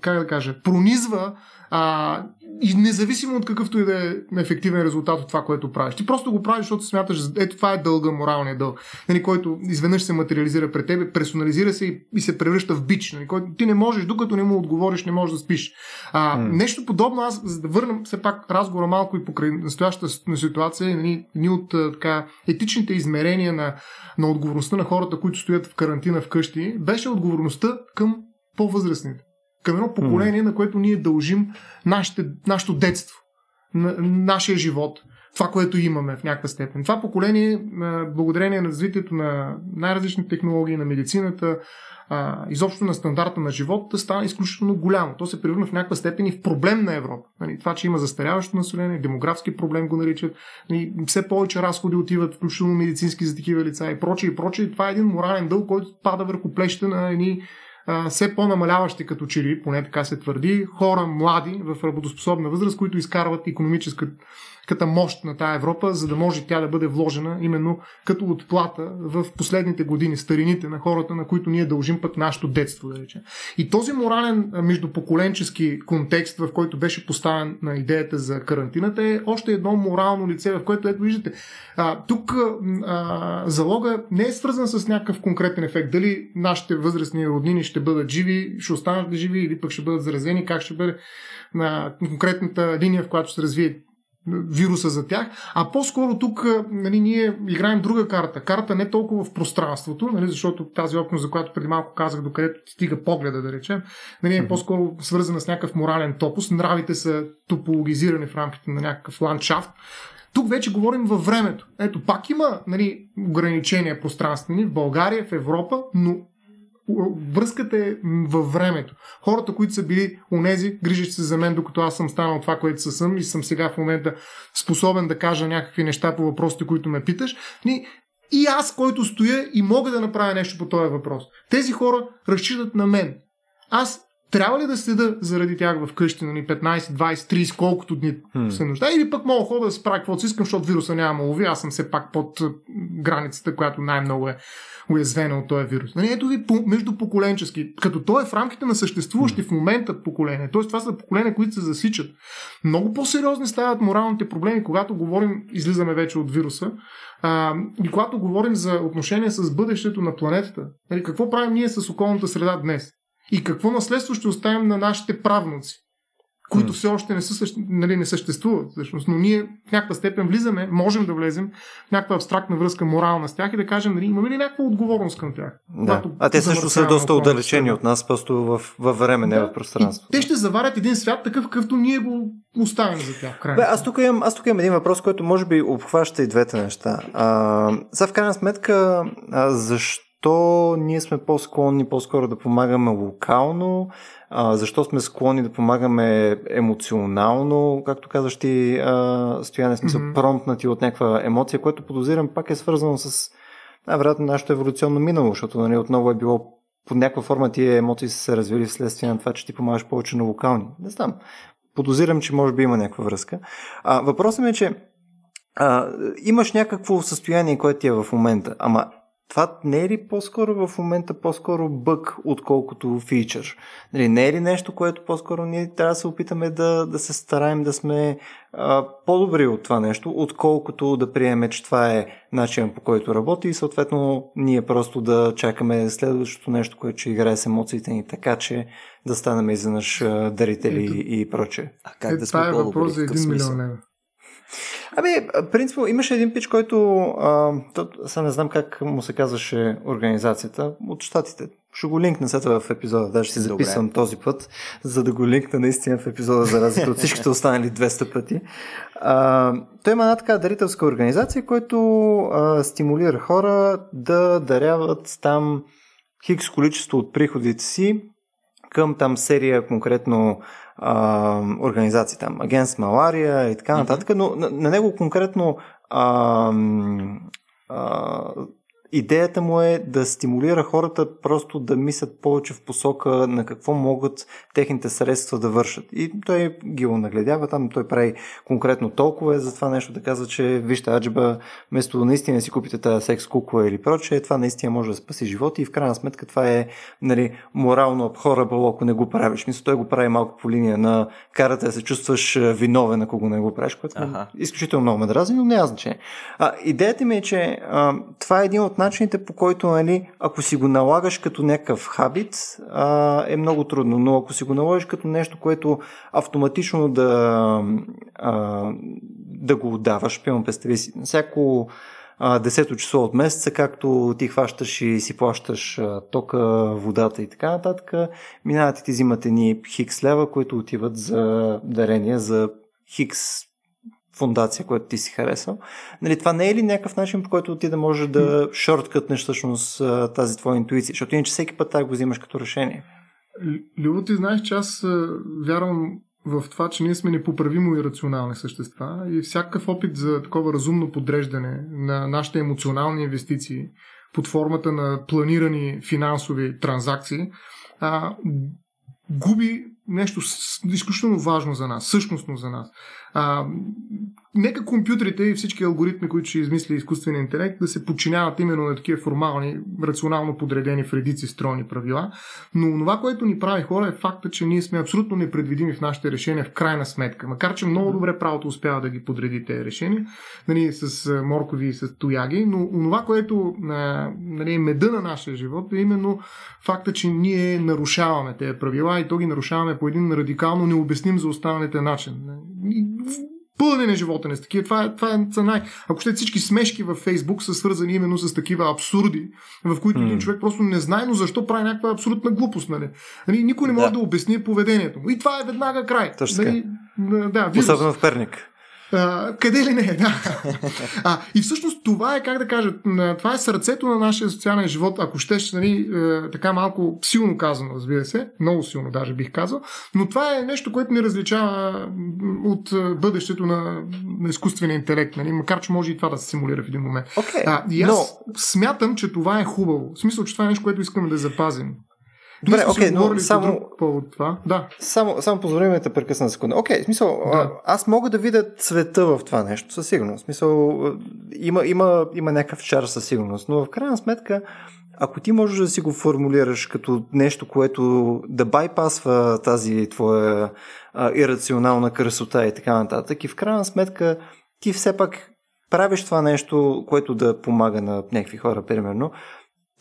как да кажа, пронизва а, и независимо от какъвто и да е ефективен резултат от това, което правиш. Ти просто го правиш, защото смяташ, ето това е дълга, моралния дълг, нали, който изведнъж се материализира пред тебе, персонализира се и, и се превръща в бич, нали, който ти не можеш, докато не му отговориш, не можеш да спиш. А, mm. Нещо подобно, аз за да върнам все пак разговора малко и покрай настоящата ситуация, нали, ни от така, етичните измерения на, на отговорността на хората, които стоят в карантина вкъщи, беше отговорността към по-възрастните към едно поколение, на което ние дължим нашите, нашето детство, на, нашия живот. това, което имаме в някаква степен. Това поколение, благодарение на развитието на най-различни технологии, на медицината, а, изобщо на стандарта на живота стана изключително голямо. То се превърна в някаква степен и в проблем на Европа. Нали, това, че има застаряващо население, демографски проблем го наричат, нали, все повече разходи отиват, включително медицински за такива лица и прочее и прочее. Това е един морален дълг, който пада върху плещите на едни все по-намаляващи като че поне така се твърди, хора млади в работоспособна възраст, които изкарват економическа като мощ на тази Европа, за да може тя да бъде вложена именно като отплата в последните години, старините на хората, на които ние дължим пък нашето детство, да речем. И този морален междупоколенчески контекст, в който беше поставен на идеята за карантината, е още едно морално лице, в което, ето виждате, а, тук а, залога не е свързан с някакъв конкретен ефект. Дали нашите възрастни роднини ще бъдат живи, ще останат живи или пък ще бъдат заразени, как ще бъде на конкретната линия, в която се развие вируса за тях, а по-скоро тук нали, ние играем друга карта. Карта не толкова в пространството, нали, защото тази общност, за която преди малко казах, докъдето стига погледа, да речем, нали, е по-скоро свързана с някакъв морален топус. Нравите са топологизирани в рамките на някакъв ландшафт. Тук вече говорим във времето. Ето, пак има нали, ограничения пространствени в България, в Европа, но връзката е във времето. Хората, които са били унези, грижат се за мен, докато аз съм станал това, което съм и съм сега в момента способен да кажа някакви неща по въпросите, които ме питаш. И аз, който стоя и мога да направя нещо по този въпрос. Тези хора разчитат на мен. Аз трябва ли да седа заради тях в къщи, нали, 15, 20, 30, колкото дни hmm. се нужда? Или пък мога хода да се правя каквото си искам, защото вируса няма лови, аз съм все пак под границата, която най-много е уязвена от този вирус. Нали, ето ви междупоколенчески, като той е в рамките на съществуващи в момента поколения. Тоест това са поколения, които се засичат. Много по-сериозни стават моралните проблеми, когато говорим, излизаме вече от вируса, а, и когато говорим за отношения с бъдещето на планетата. Нали, какво правим ние с околната среда днес? И какво наследство ще оставим на нашите правнуци? които все още не, са, нали, не съществуват, всъщност. Но ние в някаква степен влизаме, можем да влезем в някаква абстрактна връзка морална с тях и да кажем, нали, имаме ли някаква отговорност към тях. Да. А те също са доста отдалечени от нас, просто в, във време, да. не в пространство. И те ще заварят един свят такъв, какъвто ние го оставим за тях. Бе, аз, тук имам, аз тук имам един въпрос, който може би обхваща и двете неща. А, сега в крайна сметка, а, защо защо ние сме по-склонни по-скоро да помагаме локално, а, защо сме склонни да помагаме емоционално, както казваш ти, а, стояне смисъл, mm-hmm. промпнати от някаква емоция, което подозирам пак е свързано с най-вероятно нашето еволюционно минало, защото нали, отново е било под някаква форма тия емоции са се развили вследствие на това, че ти помагаш повече на локални. Не знам. Подозирам, че може би има някаква връзка. А, въпросът ми е, че а, имаш някакво състояние, което ти е в момента, ама това не е ли по-скоро в момента по-скоро бък, отколкото фичър? Нали, не е ли нещо, което по-скоро ние трябва да се опитаме да, да се стараем да сме а, по-добри от това нещо, отколкото да приемем, че това е начин по който работи и съответно ние просто да чакаме следващото нещо, което ще играе с емоциите ни така, че да станем изведнъж дарители Ето, и прочее. А как е, да сме това е въпрос за 1 милион лева. Ами, принципно, имаше един пич, който, а, сега не знам как му се казваше организацията, от щатите. Ще го линкна след в епизода, даже си записвам Добре. този път, за да го линкна наистина в епизода, за разлика от всичките останали 200 пъти. А, той има една така дарителска организация, който а, стимулира хора да даряват там хикс количество от приходите си към там серия конкретно а, организации, там, Against Malaria и така нататък, но на, на него конкретно а, а, идеята му е да стимулира хората просто да мислят повече в посока на какво могат техните средства да вършат. И той ги нагледява там, той прави конкретно толкова е за това нещо да казва, че вижте, аджба, вместо наистина си купите тази секс кукла или прочее, това наистина може да спаси живота и в крайна сметка това е нали, морално абхорабъл, ако не го правиш. Мисля, той го прави малко по линия на карата да се чувстваш виновен, ако го не го правиш, което ага. изключително много ме дразни, но няма значение. А, идеята ми е, че а, това е един от начините по който, нали, ако си го налагаш като някакъв хабит, а, е много трудно, но ако си го наложиш като нещо, което автоматично да, а, да го отдаваш, пием представи си, всяко десето число от месеца, както ти хващаш и си плащаш тока, водата и така нататък, минават и ти взимат ни хикс лева, които отиват за дарения за хикс фундация, която ти си харесал. Нали, това не е ли някакъв начин, по който ти да можеш да шорткътнеш всъщност тази твоя интуиция? Защото иначе всеки път тази го взимаш като решение. Любо, ти знаеш, че аз вярвам в това, че ние сме непоправимо и рационални същества и всякакъв опит за такова разумно подреждане на нашите емоционални инвестиции под формата на планирани финансови транзакции а, губи нещо изключително важно за нас, същностно за нас. А, нека компютрите и всички алгоритми, които ще измисли изкуствения интелект, да се подчиняват именно на такива формални, рационално подредени в редици стройни правила. Но това, което ни прави хора е факта, че ние сме абсолютно непредвидими в нашите решения в крайна сметка. Макар, че много добре правото успява да ги подреди тези решения, нали, с моркови и с тояги, но това, което нали, е меда на нашия живот е именно факта, че ние нарушаваме тези правила и то ги нарушаваме по един радикално необясним за останалите начин пълнен е живота ни с такива. Това е, това е най... Ако ще всички смешки във Фейсбук са свързани именно с такива абсурди, в които mm. един човек просто не знае, но защо прави някаква абсолютна глупост. Нали? Нали, никой не може да. да обясни поведението му. И това е веднага край. Точно нали, да, Особено в Перник. А, къде ли не, да. А, и всъщност това е, как да кажа, това е сърцето на нашия социален живот, ако щеш, нали, е, така малко силно казано, разбира се, много силно даже бих казал, но това е нещо, което ни различава от е, бъдещето на, на изкуствения интелект, нали, макар че може и това да се симулира в един момент. Okay, а, и аз но... смятам, че това е хубаво. В смисъл, че това е нещо, което искаме да запазим. Добре, окей, okay, но само... Повод това. Да. Само, само позволи ми да прекъсна секунда. Окей, okay, смисъл, да. аз мога да видя цвета в това нещо, със сигурност. Смисъл, има, има, има някакъв чар със сигурност, но в крайна сметка, ако ти можеш да си го формулираш като нещо, което да байпасва тази твоя а, ирационална красота и така нататък, и в крайна сметка ти все пак правиш това нещо, което да помага на някакви хора, примерно,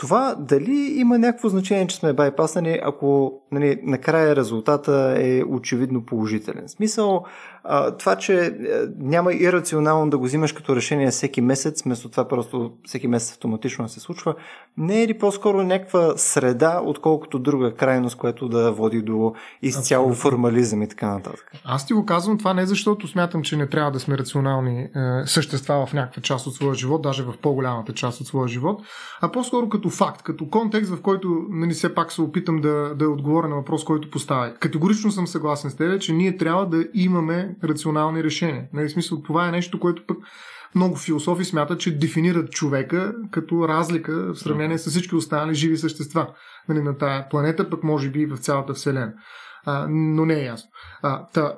това дали има някакво значение, че сме байпаснали, ако нали, накрая резултата е очевидно положителен. В смисъл, а, това, че е, няма ирационално да го взимаш като решение всеки месец, вместо това просто всеки месец автоматично се случва, не е ли по-скоро някаква среда, отколкото друга крайност, която да води до изцяло формализъм и така нататък? Аз ти го казвам това не защото смятам, че не трябва да сме рационални е, същества в някаква част от своя живот, даже в по-голямата част от своя живот, а по-скоро като факт, като контекст, в който нали, все пак се опитам да, да отговоря на въпрос, който поставя. Категорично съм съгласен с теб, че ние трябва да имаме рационални решения. Нали, смисъл, това е нещо, което пък много философи смятат, че дефинират човека като разлика в сравнение с всички останали живи същества нали, на тая планета, пък може би и в цялата Вселена. А, но не е ясно. А, та,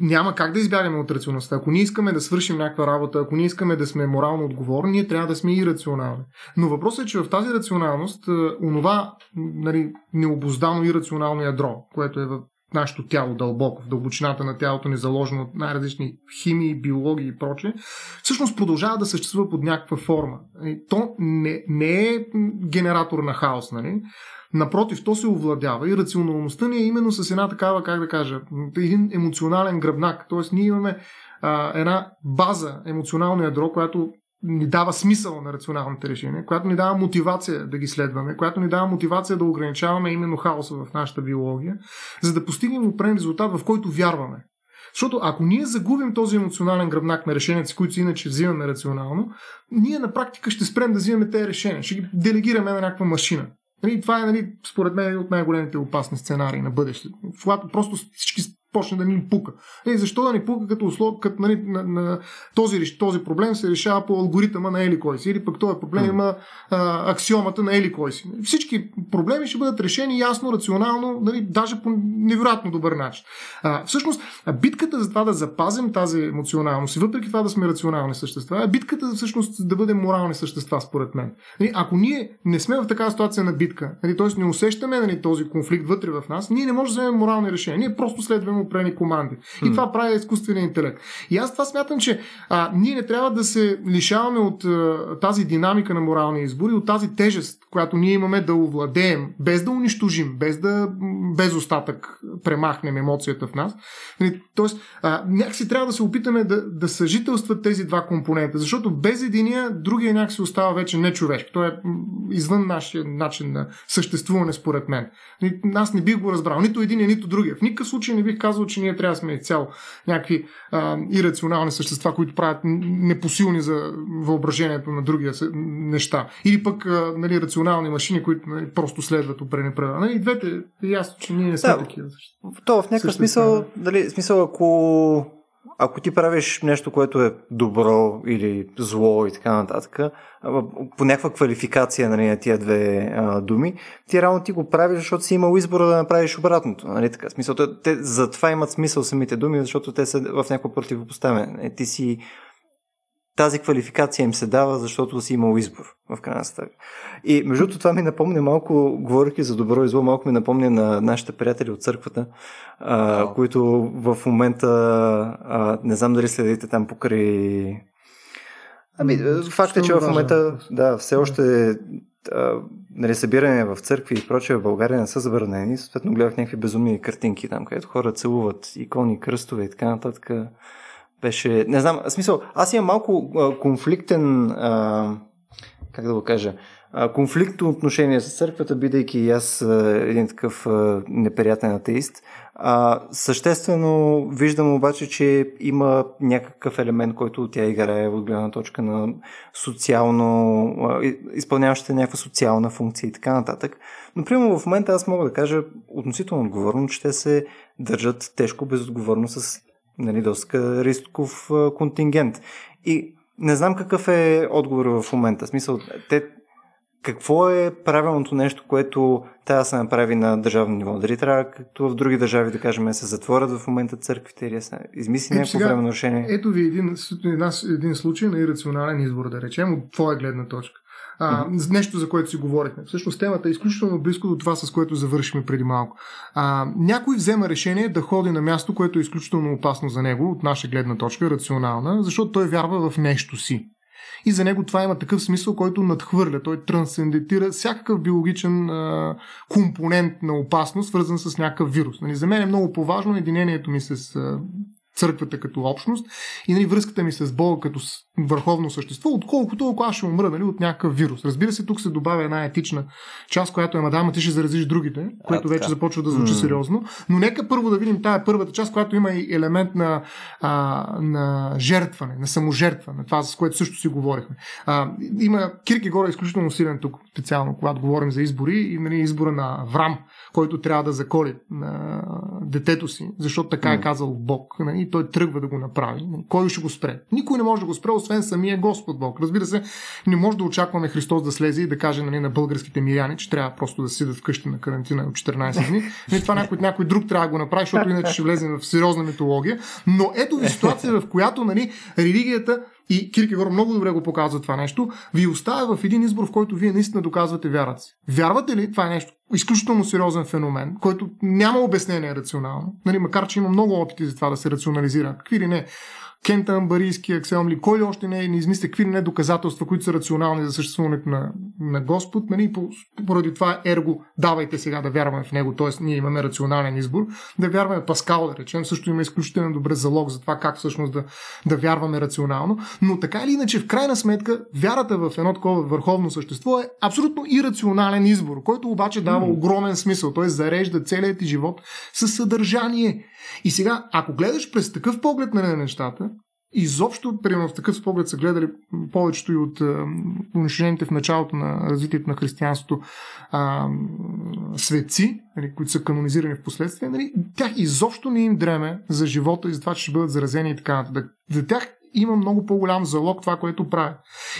няма как да избягаме от рационалността. Ако ние искаме да свършим някаква работа, ако ние искаме да сме морално отговорни, ние трябва да сме и рационални. Но въпросът е, че в тази рационалност, онова нали, необоздано и рационално ядро, което е в нашето тяло дълбоко, в дълбочината на тялото ни заложено от най-различни химии, биологии и прочее, всъщност продължава да съществува под някаква форма. То не, не е генератор на хаос, нали? Напротив, то се овладява и рационалността ни е именно с една такава, как да кажа, един емоционален гръбнак. Тоест, ние имаме а, една база, емоционално ядро, която ни дава смисъл на рационалните решения, която ни дава мотивация да ги следваме, която ни дава мотивация да ограничаваме именно хаоса в нашата биология, за да постигнем определен резултат, в който вярваме. Защото ако ние загубим този емоционален гръбнак на решенията си, които иначе взимаме рационално, ние на практика ще спрем да взимаме тези решения. Ще ги делегираме на някаква машина. Нали, това е, нали, според мен, от най-големите опасни сценарии на бъдещето. Когато просто всички почне да ни пука. Е, защо да ни пука като услов, като нали, на, на, този, този проблем се решава по алгоритъма на Ели кой си, или пък този проблем има а, аксиомата на Ели кой си. Всички проблеми ще бъдат решени ясно, рационално, нали, даже по невероятно добър начин. А, всъщност, битката за това да запазим тази емоционалност и въпреки това да сме рационални същества, е битката всъщност да бъдем морални същества, според мен. Нали, ако ние не сме в такава ситуация на битка, нали, т.е. не усещаме нали, този конфликт вътре в нас, ние не можем да вземем морални решения. Ние просто следваме определени команди. И това прави изкуствения интелект. И аз това смятам, че а, ние не трябва да се лишаваме от а, тази динамика на морални избори, от тази тежест, която ние имаме да овладеем, без да унищожим, без да без остатък премахнем емоцията в нас. Нали, тоест, а, някакси трябва да се опитаме да, да съжителстват тези два компонента, защото без единия, другия някакси остава вече не човешки. Той е извън нашия начин на съществуване, според мен. Нали, аз не бих го разбрал. Нито един, нито другия. В никакъв случай не бих казал, казал, че ние трябва да сме изцяло някакви а, ирационални същества, които правят непосилни за въображението на другия неща. Или пък а, нали, рационални машини, които нали, просто следват определени правила. Нали, двете е ясно, че ние не сме да, такива. То в някакъв смисъл, дали, смисъл, ако ако ти правиш нещо, което е добро или зло и така нататък, по някаква квалификация нали, на тия две а, думи, ти реално ти го правиш, защото си имал избора да направиш обратното. Нали, така. Смисъл, те, затова имат смисъл самите думи, защото те са в някакво противопоставяне. Ти си тази квалификация им се дава, защото си имал избор в крайна стъга. И между това ми напомня малко, говоряки за добро и зло, малко ми напомня на нашите приятели от църквата, а, които в момента, а, не знам дали следите там покрай... Ами, факт е, че в момента, да, все още а, нали, събиране в църкви и прочее в България не са забранени. Съответно гледах някакви безумни картинки там, където хора целуват икони, кръстове и така нататък беше, не знам, смисъл, аз имам малко а, конфликтен, а, как да го кажа, конфликтно отношение с църквата, бидейки и аз а, един такъв а, неприятен атеист. А, съществено виждам обаче, че има някакъв елемент, който тя играе от гледна точка на социално, а, изпълняващите някаква социална функция и така нататък. Но, примерно, в момента аз мога да кажа относително отговорно, че те се държат тежко безотговорно с нали, доста рисков контингент. И не знам какъв е отговор в момента. Смисъл, те, какво е правилното нещо, което трябва да се направи на държавно ниво? Дали трябва, както в други държави, да кажем, се затворят в момента църквите или се измисли някакво време решение? Ето ви един, един, един случай на ирационален избор, да речем, от твоя гледна точка а, нещо, за което си говорихме. Всъщност темата е изключително близко до това, с което завършихме преди малко. А, някой взема решение да ходи на място, което е изключително опасно за него, от наша гледна точка, рационална, защото той вярва в нещо си. И за него това има такъв смисъл, който надхвърля. Той трансцендентира всякакъв биологичен а, компонент на опасност, свързан с някакъв вирус. Нали, за мен е много по-важно единението ми с а, църквата като общност и нали, връзката ми с Бога като върховно същество, отколкото ако аз ще умра нали, от някакъв вирус. Разбира се, тук се добавя една етична част, която е мадама, ти ще заразиш другите, което а, вече започва да звучи mm. сериозно. Но нека първо да видим тая първата част, която има и елемент на, а, на жертване, на саможертване, това с което също си говорихме. А, има Киркегор е изключително силен тук, специално, когато говорим за избори и нали, избора на Врам, който трябва да заколи на детето си, защото така е казал Бог. Нали, и той тръгва да го направи. Кой ще го спре? Никой не може да го спре, освен самия Господ Бог. Разбира се, не може да очакваме Христос да слезе и да каже нали, на българските миряни, че трябва просто да седат вкъщи на карантина от 14 дни. Не, нали, това някой, някой друг трябва да го направи, защото иначе ще влезем в сериозна митология. Но ето ви ситуация, в която нали, религията и Киркегор много добре го показва това нещо, ви оставя в един избор, в който вие наистина доказвате вярата си. Вярвате ли това е нещо? Изключително сериозен феномен, който няма обяснение рационално, нали, макар че има много опити за това да се рационализира. Какви ли не? Кента Амбарийски, Аксел кой още не, не измисля какви не доказателства, които са рационални за съществуването на, на Господ, нали, поради това ерго давайте сега да вярваме в него, т.е. ние имаме рационален избор, да вярваме Паскал, да речем, също има изключително добре залог за това как всъщност да, да вярваме рационално, но така или иначе, в крайна сметка, вярата в едно такова върховно същество е абсолютно ирационален избор, който обаче дава огромен смисъл, т.е. зарежда целият ти живот със съдържание. И сега, ако гледаш през такъв поглед на нещата, изобщо, примерно в такъв поглед са гледали повечето и от унищожените в началото на развитието на християнството а, светци, нали, които са канонизирани в последствие, нали, тях изобщо не им дреме за живота и за това, че ще бъдат заразени и така нататък. За тях има много по-голям залог това, което прави.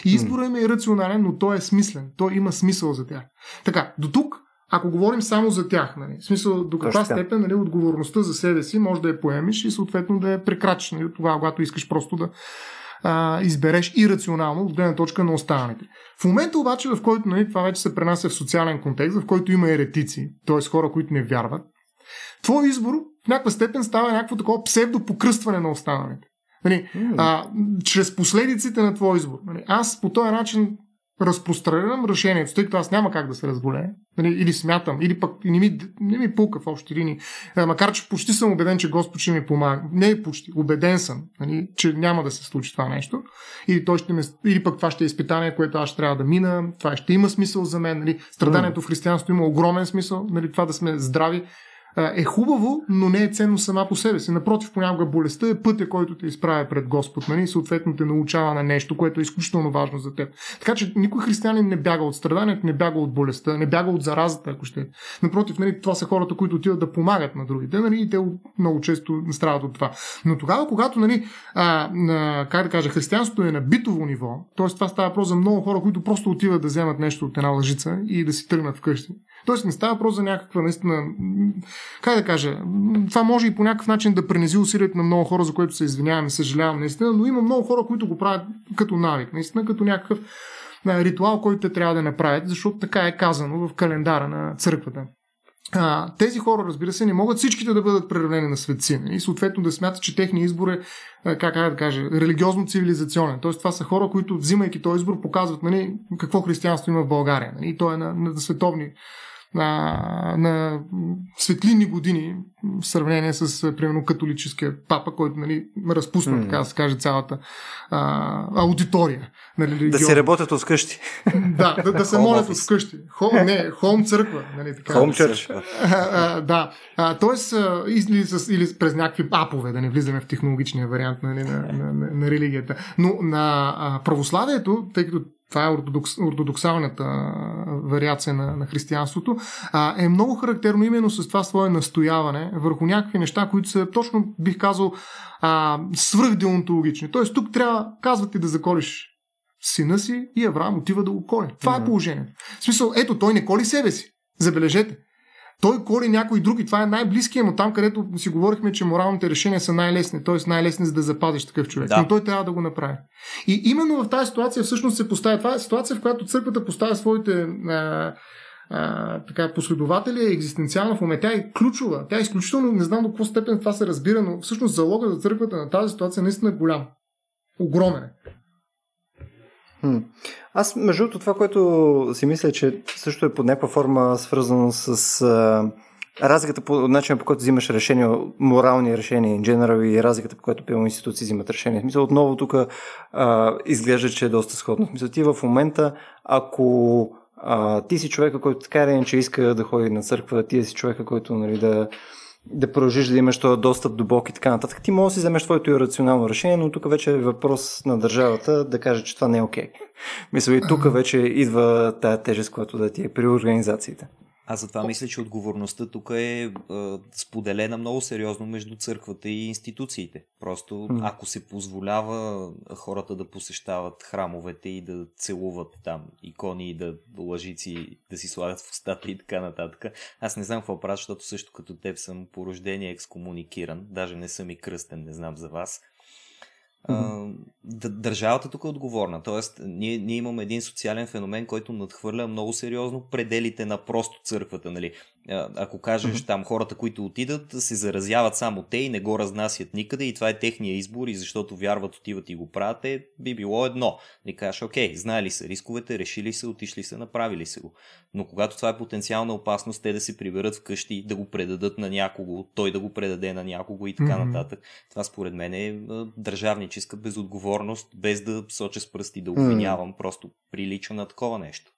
И изборът им е рационален, но той е смислен. Той има смисъл за тях. Така, до тук ако говорим само за тях. Нали. В смисъл, до каква степен нали, отговорността за себе си може да я поемиш и съответно да я прекрачиш нали, тогава, когато искаш просто да а, избереш и рационално от гледна точка на останалите. В момента обаче, в който нали, това вече се пренася в социален контекст, в който има еретици, т.е. хора, които не вярват, твой избор в някаква степен става някакво такова псевдопокръстване на останалите. Нали, mm. а, чрез последиците на твой избор. Нали, аз по този начин разпространям решението, тъй като аз няма как да се разболея, нали, или смятам, или пък не ми, не ми пулка в общи линии, е, макар че почти съм убеден, че Господ ще ми помага. Не почти, убеден съм, нали, че няма да се случи това нещо, или, той ще ме, или пък това ще е изпитание, което аз ще трябва да мина, това ще има смисъл за мен. Нали. Страданието в християнството има огромен смисъл, нали, това да сме здрави, е хубаво, но не е ценно сама по себе си. Напротив, понякога болестта е пътя, който те изправя пред Господ, нали? съответно те научава на нещо, което е изключително важно за теб. Така че никой християнин не бяга от страданието, не бяга от болестта, не бяга от заразата, ако ще. Напротив, нали, това са хората, които отиват да помагат на другите, нали, и те много често страдат от това. Но тогава, когато, нали, а, на, как да кажа, християнството е на битово ниво, т.е. това става въпрос за много хора, които просто отиват да вземат нещо от една лъжица и да си тръгнат вкъщи. Тоест не става въпрос за някаква наистина, как да кажа, това може и по някакъв начин да пренези усилието на много хора, за което се извинявам и съжалявам наистина, но има много хора, които го правят като навик, наистина като някакъв ритуал, който те трябва да направят, защото така е казано в календара на църквата. А, тези хора, разбира се, не могат всичките да бъдат преравнени на светци и нали? съответно да смятат, че техният избор е, как да кажа, религиозно-цивилизационен. Тоест това са хора, които взимайки този избор показват нали, какво християнство има в България. Нали? И то е на, на световни на, на светлини години в сравнение с, примерно, католическия папа, който нали, разпусна, mm. така да се каже, цялата а, аудитория. Нали, да се работят от вкъщи. да, да, да се молят от вкъщи. Хо, не, хом църква. Нали, така. Хом чърч. да. А, тоест, или, с, или през някакви апове, да не влизаме в технологичния вариант нали, на, на, на, на религията. Но на а, православието, тъй като това е ортодокс, ортодоксалната вариация на, на християнството, а, е много характерно именно с това свое настояване върху някакви неща, които са точно, бих казал, а, свръхдеонтологични. Тоест тук трябва, казвате да заколиш сина си и Авраам отива да го коли. Това mm-hmm. е положението. В смисъл, ето, той не коли себе си. Забележете. Той коли някой друг и това е най-близкият му там, където си говорихме, че моралните решения са най-лесни, т.е. най-лесни за да запазиш такъв човек. Да. Но той трябва да го направи. И именно в тази ситуация всъщност се поставя. Това е ситуация, в която църквата поставя своите а, а, така, последователи, е екзистенциална в момента. Тя е ключова. Тя е изключително, не знам до какво степен това се разбира, но всъщност залога за църквата на тази ситуация наистина е голям. Огромен е. Аз, между това, което си мисля, че също е под някаква форма свързано с а, разликата по начина, по който взимаш решения, морални решения, general, и разликата, по която пълно институции взимат решения. В смисъл, отново тук изглежда, че е доста сходно. В смисъл, ти в момента, ако а, ти си човека, който така или че иска да ходи на църква, ти си човека, който нали, да да продължиш да имаш този достъп до Бог и така нататък. Ти можеш да си вземеш твоето ирационално решение, но тук вече е въпрос на държавата да каже, че това не е окей. Okay. Мисля, и тук вече идва тая тежест, която да ти е при организациите. Аз затова мисля, че отговорността тук е, е споделена много сериозно между църквата и институциите. Просто ако се позволява хората да посещават храмовете и да целуват там икони и да лъжици да си слагат в устата и така нататък, аз не знам какво правя, защото също като теб съм по рождение екскомуникиран, даже не съм и кръстен, не знам за вас. Mm-hmm. Държавата тук е отговорна. Тоест, ние, ние имаме един социален феномен, който надхвърля много сериозно пределите на просто църквата. Нали? Ако кажеш mm-hmm. там хората, които отидат, се заразяват само те и не го разнасят никъде и това е техния избор и защото вярват, отиват и го правят, е, би било едно. И кажеш, окей, знаели са рисковете, решили се, отишли са, направили се го. Но когато това е потенциална опасност, те да се приберат вкъщи, да го предадат на някого, той да го предаде на някого и така mm-hmm. нататък, това според мен е държавническа безотговорност, без да соча с пръсти да обвинявам, mm-hmm. просто прилича на такова нещо.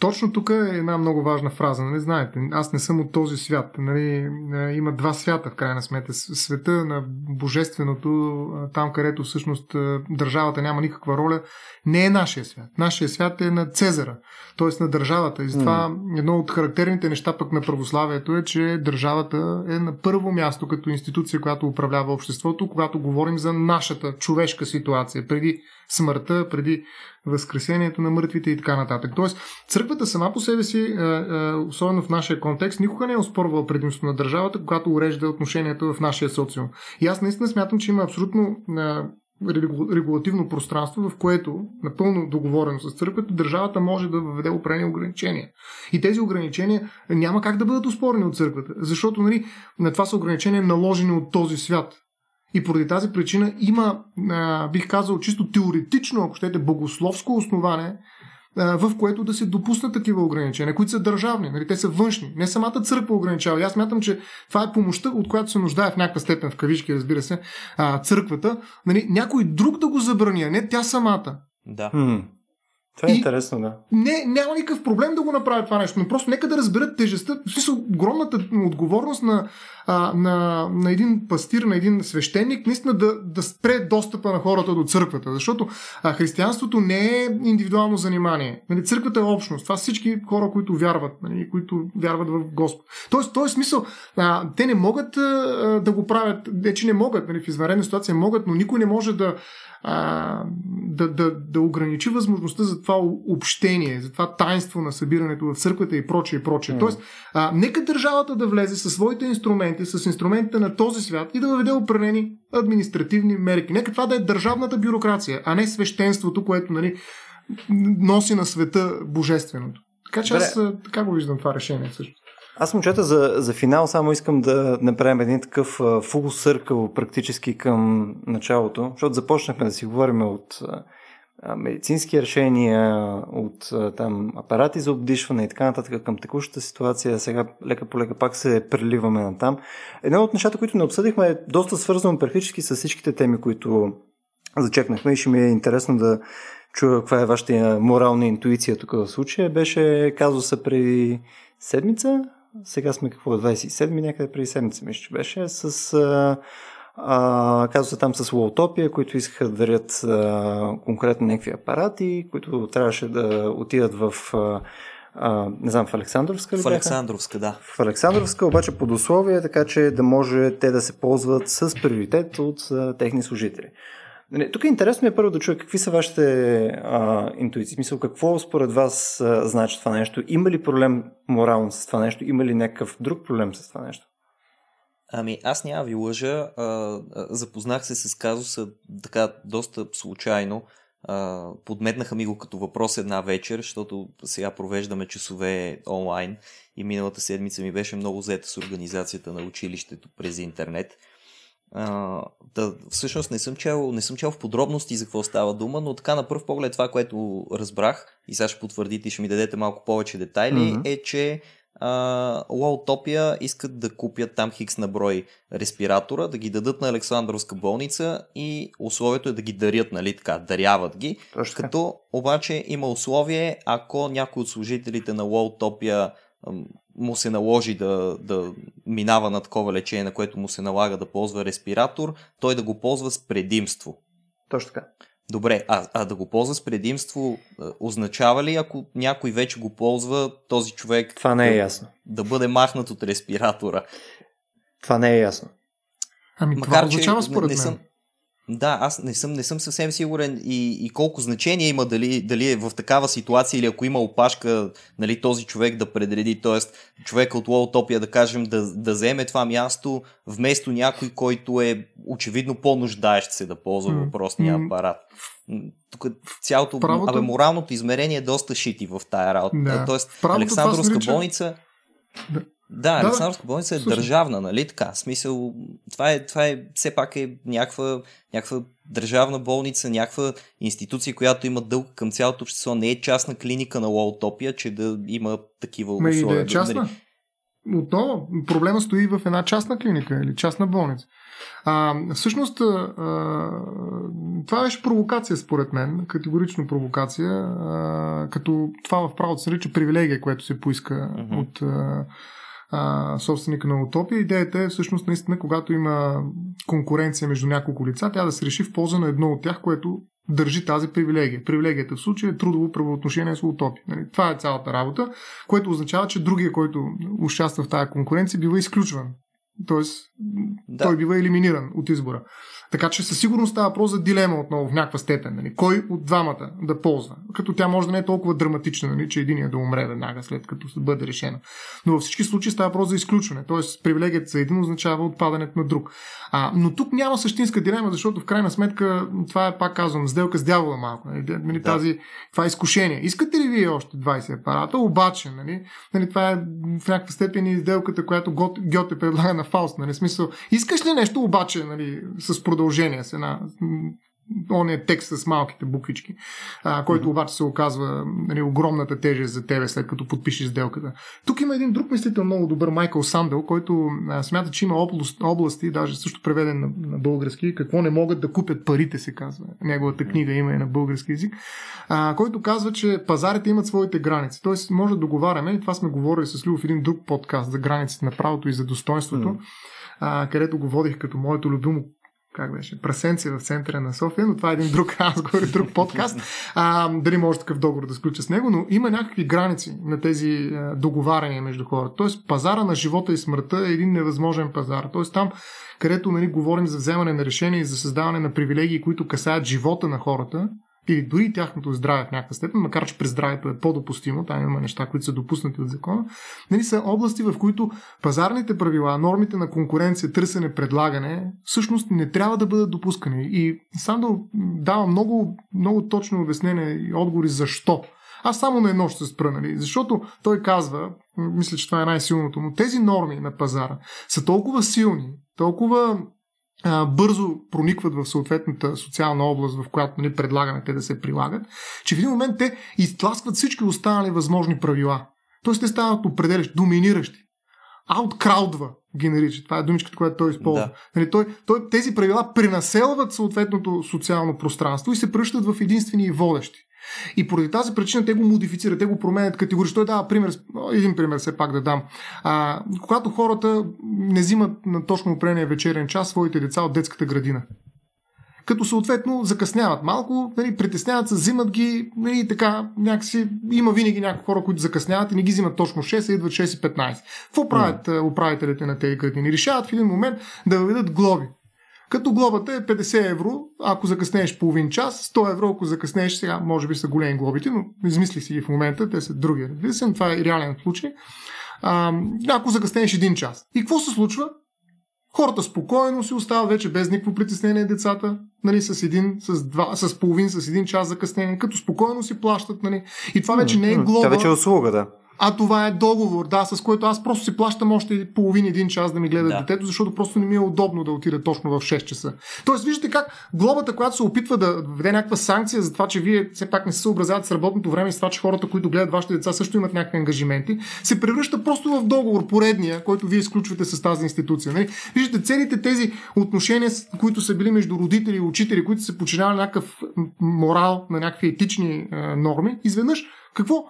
Точно тук е една много важна фраза. Нали? Знаете, аз не съм от този свят. Нали? Е, има два свята, в крайна сметка. Света на божественото, там където всъщност държавата няма никаква роля, не е нашия свят. Нашия свят е на Цезара, т.е. на държавата. И затова mm. едно от характерните неща пък на православието е, че държавата е на първо място като институция, която управлява обществото, когато говорим за нашата човешка ситуация, преди смъртта, преди възкресението на мъртвите и така нататък. Тоест, църквата сама по себе си, особено в нашия контекст, никога не е оспорвала предимство на държавата, когато урежда отношенията в нашия социум. И аз наистина смятам, че има абсолютно регулативно пространство, в което, напълно договорено с църквата, държавата може да въведе определени ограничения. И тези ограничения няма как да бъдат успорени от църквата, защото нали, на това са ограничения наложени от този свят. И поради тази причина има, а, бих казал, чисто теоретично, ако щете, богословско основание, а, в което да се допуснат такива ограничения, които са държавни, нали, те са външни. Не самата църква ограничава. И аз мятам, че това е помощта, от която се нуждае в някаква степен, в кавички, разбира се, а, църквата. Нали, някой друг да го забрани, а не тя самата. Да. Това е и интересно, да. Не, няма никакъв проблем да го направят това нещо, но просто нека да разберат тежестта, смисъл огромната отговорност на, а, на, на един пастир, на един свещеник, наистина да, да спре достъпа на хората до църквата, защото а, християнството не е индивидуално занимание. Нали, църквата е общност. Това всички хора, които вярват, нали, които вярват в Господ. Тоест, този смисъл, а, те не могат а, да го правят, не че не могат, нали, в извънредна ситуация могат, но никой не може да а, да, да, да ограничи възможността за това общение, за това тайнство на събирането в църквата и прочее и прочее. Mm. Тоест, а, нека държавата да влезе със своите инструменти, с инструментите на този свят и да въведе определени административни мерки. Нека това да е държавната бюрокрация, а не свещенството, което нали, носи на света божественото. Така че аз така го виждам това решение също. Аз момчета за, за финал само искам да направим един такъв фул съркъл практически към началото, защото започнахме да си говорим от медицински решения, от там апарати за обдишване и така нататък към текущата ситуация. Сега лека по лека пак се преливаме на там. Едно от нещата, които не обсъдихме е доста свързано практически с всичките теми, които зачекнахме и ще ми е интересно да чуя каква е вашата морална интуиция тук в случая. Беше казуса преди седмица, сега сме какво, 27 някъде преди седмица, мисля, че беше, с а, а, казва се там с Лоутопия, които искаха да дарят а, конкретно някакви апарати, които трябваше да отидат в а, а, не знам, в Александровска ли В Александровска, да. В Александровска, обаче под условие, така че да може те да се ползват с приоритет от а, техни служители. Нали, тук е интересно ми е първо да чуя какви са вашите а, интуиции. Смисъл, какво според вас а, значи това нещо? Има ли проблем морално с това нещо? Има ли някакъв друг проблем с това нещо? Ами, аз няма ви лъжа. А, запознах се с казуса така доста случайно. А, подметнаха ми го като въпрос една вечер, защото сега провеждаме часове онлайн и миналата седмица ми беше много взета с организацията на училището през интернет. А, да, всъщност не съм, чел, не съм чел в подробности за какво става дума, но така на първ поглед това, което разбрах, и сега ще потвърдите и ще ми дадете малко повече детайли, mm-hmm. е, че Лоутопия искат да купят там хикс на брой респиратора, да ги дадат на Александровска болница и условието е да ги дарят, нали така, даряват ги. Точно. Като обаче има условие, ако някой от служителите на Лоутопия му се наложи да, да минава на такова лечение, на което му се налага да ползва респиратор, той да го ползва с предимство. Точно така. Добре, а, а да го ползва с предимство означава ли, ако някой вече го ползва, този човек Това не е ясно. да бъде махнат от респиратора? Това не е ясно. Ами Макар, това означава според не, не съм, да, аз не съм, не съм съвсем сигурен и, и колко значение има дали, дали е в такава ситуация или ако има опашка нали, този човек да предреди, т.е. човек от Лоутопия да кажем да, да вземе това място вместо някой, който е очевидно по-нуждаещ се да ползва въпросния апарат. Тук цялото, Правото... абе, моралното измерение е доста шити в тая работа. Да. Тоест, Правото Александровска болница да. Да, Александровска болница е Слушай. държавна, нали така? Смисъл, това е, това е все пак е някаква, някаква държавна болница, някаква институция, която има дълг към цялото общество. Не е частна клиника на Лоутопия, че да има такива Ме условия. Да е частна. Отново, проблема стои в една частна клиника или частна болница. А, всъщност, а, това беше провокация, според мен, категорично провокация, а, като това в правото се нарича привилегия, което се поиска mm-hmm. от а, а, собственика на Утопия. Идеята е всъщност наистина, когато има конкуренция между няколко лица, тя да се реши в полза на едно от тях, което държи тази привилегия. Привилегията в случая е трудово правоотношение с Утопия. Нали? Това е цялата работа, което означава, че другия, който участва в тази конкуренция, бива изключван. Тоест, да. той бива елиминиран от избора. Така че със сигурност става въпрос за дилема отново в някаква степен. Нали? Кой от двамата да ползва? Като тя може да не е толкова драматична, нали? че единия да умре веднага след като бъде решена. Но във всички случаи става въпрос за изключване. Тоест, привилегията за един означава отпадането на друг. А, но тук няма същинска дилема, защото в крайна сметка това е, пак казвам, сделка с дявола малко. Нали? нали. Тази, това е изкушение. Искате ли вие още 20 апарата? Обаче, нали? Нали, това е в някаква степен и сделката, която Гьоте предлага на Фауст. Нали? Смисъл, искаш ли нещо обаче нали, с продължение, с една Он е текст с малките буквички, а, който mm-hmm. обаче се оказва нали, огромната тежест за тебе след като подпишеш сделката. Тук има един друг мислител много добър, Майкъл Сандел, който а, смята, че има област, области, даже също преведен на, на български, какво не могат да купят парите, се казва. Неговата книга има и на български язик, а, който казва, че пазарите имат своите граници. Тоест, може да договаряме, и това сме говорили с Любов в един друг подкаст за границите на правото и за достоинството, mm. а, където го водих като моето любимо как беше, прасенце в центъра на София, но това е един друг разговор, друг подкаст. А, дали може такъв договор да сключа с него, но има някакви граници на тези договаряния между хората. Тоест, пазара на живота и смъртта е един невъзможен пазар. Тоест, там, където нали, говорим за вземане на решения и за създаване на привилегии, които касаят живота на хората, или дори тяхното здраве в някаква степен, макар че през здравето е по-допустимо, там има неща, които са допуснати от закона, нали, са области, в които пазарните правила, нормите на конкуренция, търсене, предлагане, всъщност не трябва да бъдат допускани. И Сандо дава много, много точно обяснение и отговори защо. Аз само на едно ще се спра, нали? защото той казва, мисля, че това е най-силното, но тези норми на пазара са толкова силни, толкова а, бързо проникват в съответната социална област, в която нали, предлагаме те да се прилагат, че в един момент те изтласкват всички останали възможни правила. Тоест те стават определящи, доминиращи. Ауткраудва ги нарича. Това е думичката, която той използва. Да. Нали, той, той, тези правила пренаселват съответното социално пространство и се пръщат в единствени и водещи. И поради тази причина те го модифицират, те го променят категорично. Той дава пример, един пример все пак да дам. А, когато хората не взимат на точно определения вечерен час своите деца от детската градина като съответно закъсняват малко, нали, притесняват се, взимат ги, нали, така, някакси, има винаги някои хора, които закъсняват и не ги взимат точно 6, а идват 6.15. Какво правят mm. управителите на тези градини? Решават в един момент да въведат глоби. Като глобата е 50 евро, ако закъснееш половин час, 100 евро, ако закъснееш сега, може би са големи глобите, но измислих си ги в момента, те са други. Разбира се, това е реален случай. А, ако закъснееш един час. И какво се случва? Хората спокойно си остават вече без никакво притеснение децата, нали, с един, с два, с половин, с един час закъснение, като спокойно си плащат, нали. И това вече не е глоба. Това вече е услуга, да. А това е договор, да, с който аз просто си плащам още половин един час да ми гледа да. детето, защото просто не ми е удобно да отида точно в 6 часа. Тоест, виждате как глобата, която се опитва да введе някаква санкция за това, че вие все пак не се съобразявате с работното време и с това, че хората, които гледат вашите деца, също имат някакви ангажименти, се превръща просто в договор, поредния, който вие изключвате с тази институция. Нали? Виждате, целите тези отношения, които са били между родители и учители, които се починявали някакъв морал, на някакви етични е, норми, изведнъж какво?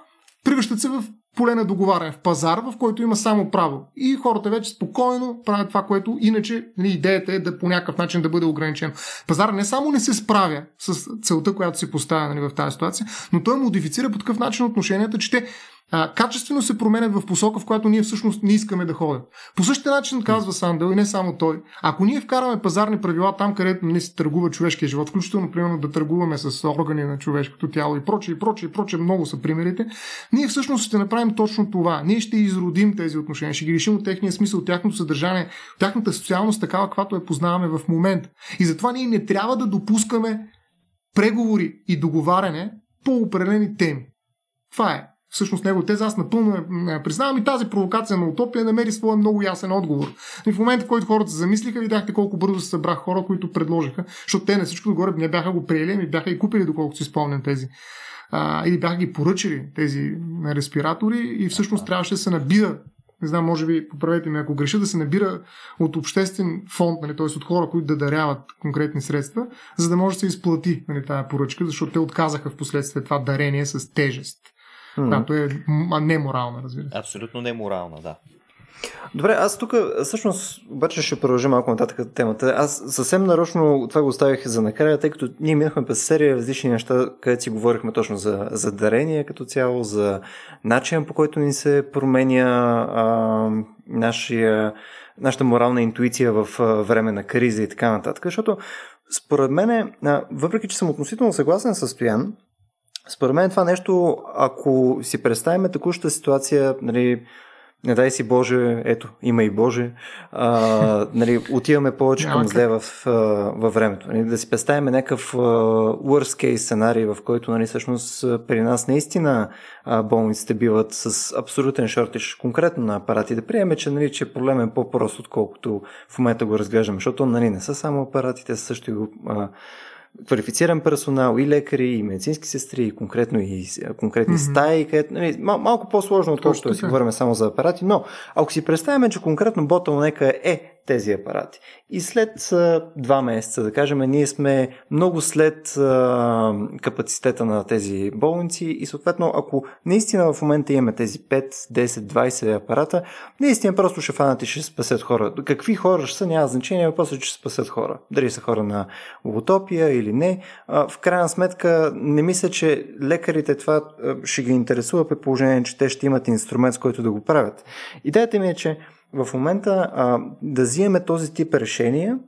Превръщат се в поле на договаряне в пазар, в който има само право. И хората вече спокойно правят това, което иначе нали, идеята е да по някакъв начин да бъде ограничено. Пазар не само не се справя с целта, която се поставя нали, в тази ситуация, но той модифицира по такъв начин отношенията, че те а, качествено се променят в посока, в която ние всъщност не искаме да ходим. По същия начин казва Сандел и не само той. Ако ние вкараме пазарни правила там, където не се търгува човешкия живот, включително, примерно, да търгуваме с органи на човешкото тяло и прочее, и прочее, и прочее, много са примерите, ние всъщност ще направим точно това. Ние ще изродим тези отношения, ще ги решим от техния смисъл, от тяхното съдържание, тяхната социалност, такава, каквато я познаваме в момента. И затова ние не трябва да допускаме преговори и договаряне по определени теми. Това е всъщност него теза, аз напълно признавам и тази провокация на утопия намери своя много ясен отговор. И в момента, в който хората се замислиха, видяхте колко бързо се събрах хора, които предложиха, защото те на всичко отгоре не бяха го приели, ми бяха и купили, доколкото си спомням тези. А, или бяха ги поръчали тези респиратори и всъщност трябваше да се набира не знам, може би, поправете ме ако греша, да се набира от обществен фонд, нали, т.е. от хора, които да даряват конкретни средства, за да може да се изплати нали, тази поръчка, защото те отказаха в последствие това дарение с тежест mm-hmm. която е неморална, разбира се. Абсолютно неморална, да. Добре, аз тук всъщност обаче ще продължа малко нататък темата. Аз съвсем нарочно това го оставих за накрая, тъй като ние минахме през серия различни неща, където си говорихме точно за, за дарение като цяло, за начин по който ни се променя а, нашия, нашата морална интуиция в време на криза и така нататък. Защото според мен, въпреки че съм относително съгласен с Стоян, според мен това нещо, ако си представим текущата ситуация, нали, не дай си Боже, ето, има и Боже, а, нали, отиваме повече към зле в, във времето. Нали, да си представим някакъв worst case сценарий, в който нали, всъщност при нас наистина болниците биват с абсолютен шортиш конкретно на апарати. Да приеме, че, нали, че проблем е по-прост, отколкото в момента го разглеждаме, защото нали, не са само апаратите, също и квалифициран персонал, и лекари, и медицински сестри, и конкретно и конкретни mm-hmm. стаи, където, нали, мал, малко по-сложно, отколкото да си говорим само за апарати, но ако си представяме, че конкретно ботълнека е тези апарати. И след два месеца, да кажем, ние сме много след капацитета на тези болници и съответно, ако наистина в момента имаме тези 5, 10, 20 апарата, наистина просто ще фанат и ще спасят хора. Какви хора ще са, няма значение, въпросът е, че ще спасят хора. Дали са хора на логотопия или не. В крайна сметка, не мисля, че лекарите това ще ги интересува при положение, че те ще имат инструмент, с който да го правят. Идеята ми е, че в момента а, да взимаме този тип решения,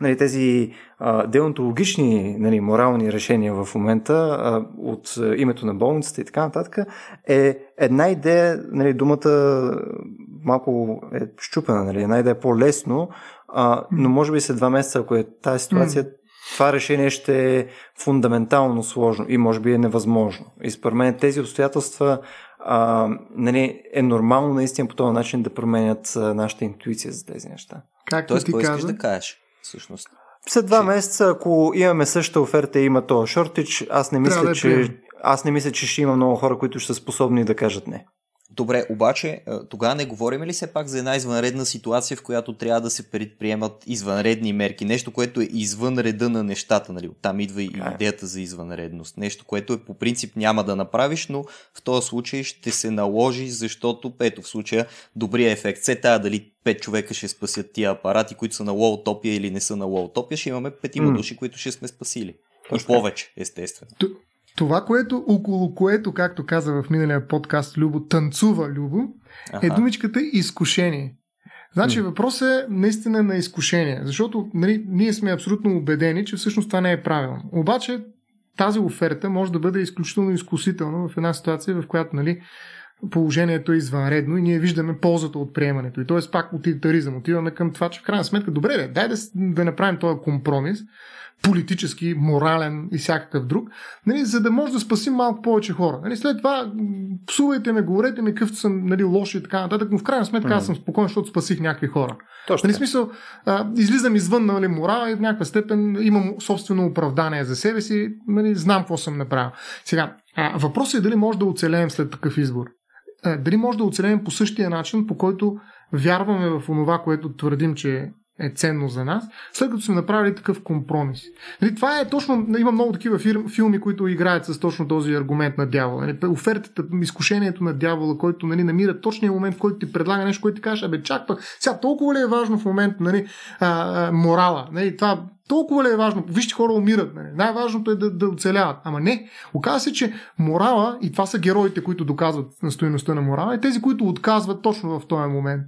нали, тези а, деонтологични нали, морални решения в момента а, от името на болницата и така нататък, е една идея, нали, думата малко е щупена, нали, една идея е по-лесно, а, но може би след два месеца, ако е тази ситуация, това решение ще е фундаментално сложно и може би е невъзможно. И според мен тези обстоятелства а, нали, е нормално наистина по този начин да променят нашата интуиция за тези неща. Как Тоест, ти каза? да кажеш, всъщност? След два че... месеца, ако имаме същата оферта и има този шортич, аз не мисля, да че, аз не мисля, че ще има много хора, които ще са способни да кажат не. Добре, обаче тогава не говорим ли все пак за една извънредна ситуация, в която трябва да се предприемат извънредни мерки? Нещо, което е извън реда на нещата, нали? Оттам идва и е. идеята за извънредност. Нещо, което е по принцип няма да направиш, но в този случай ще се наложи, защото, ето в случая, добрия ефект. Се тая дали 5 човека ще спасят тия апарати, които са на лоутопия или не са на лоутопия, ще имаме петима mm. души, които ще сме спасили. И повече, естествено. Това, което, около което, както каза в миналия подкаст Любо, танцува Любо, е Аха. е думичката изкушение. Значи въпрос е наистина на изкушение, защото нали, ние сме абсолютно убедени, че всъщност това не е правилно. Обаче тази оферта може да бъде изключително изкусителна в една ситуация, в която нали, положението е извънредно и ние виждаме ползата от приемането. И т.е. пак утилитаризъм. Отиваме към това, че в крайна сметка, добре, бе, дай да, да направим този компромис, политически, морален и всякакъв друг, нали, за да може да спасим малко повече хора. Нали, след това псувайте ме, говорете ми какъв съм нали, лош и така нататък, но в крайна сметка mm-hmm. аз съм спокоен, защото спасих някакви хора. Точно. Нали, смисъл, а, излизам извън нали, морала и в някаква степен имам собствено оправдание за себе си, нали, знам какво съм направил. Сега, а, въпросът е дали може да оцелеем след такъв избор. А, дали може да оцелеем по същия начин, по който вярваме в това, което твърдим, че е ценно за нас, след като сме направили такъв компромис. Нали, това е точно, има много такива фирм, филми, които играят с точно този аргумент на дявола. Нали, офертата, изкушението на дявола, който нали, намира точния момент, в който ти предлага нещо, което ти кажеш, абе чак пък, сега толкова ли е важно в момента нали, а, а, морала? Нали, това толкова ли е важно? Вижте, хора умират. Нали? Най-важното е да, да оцеляват. Ама не. Оказва се, че морала, и това са героите, които доказват на стоеността на морала, и тези, които отказват точно в този момент.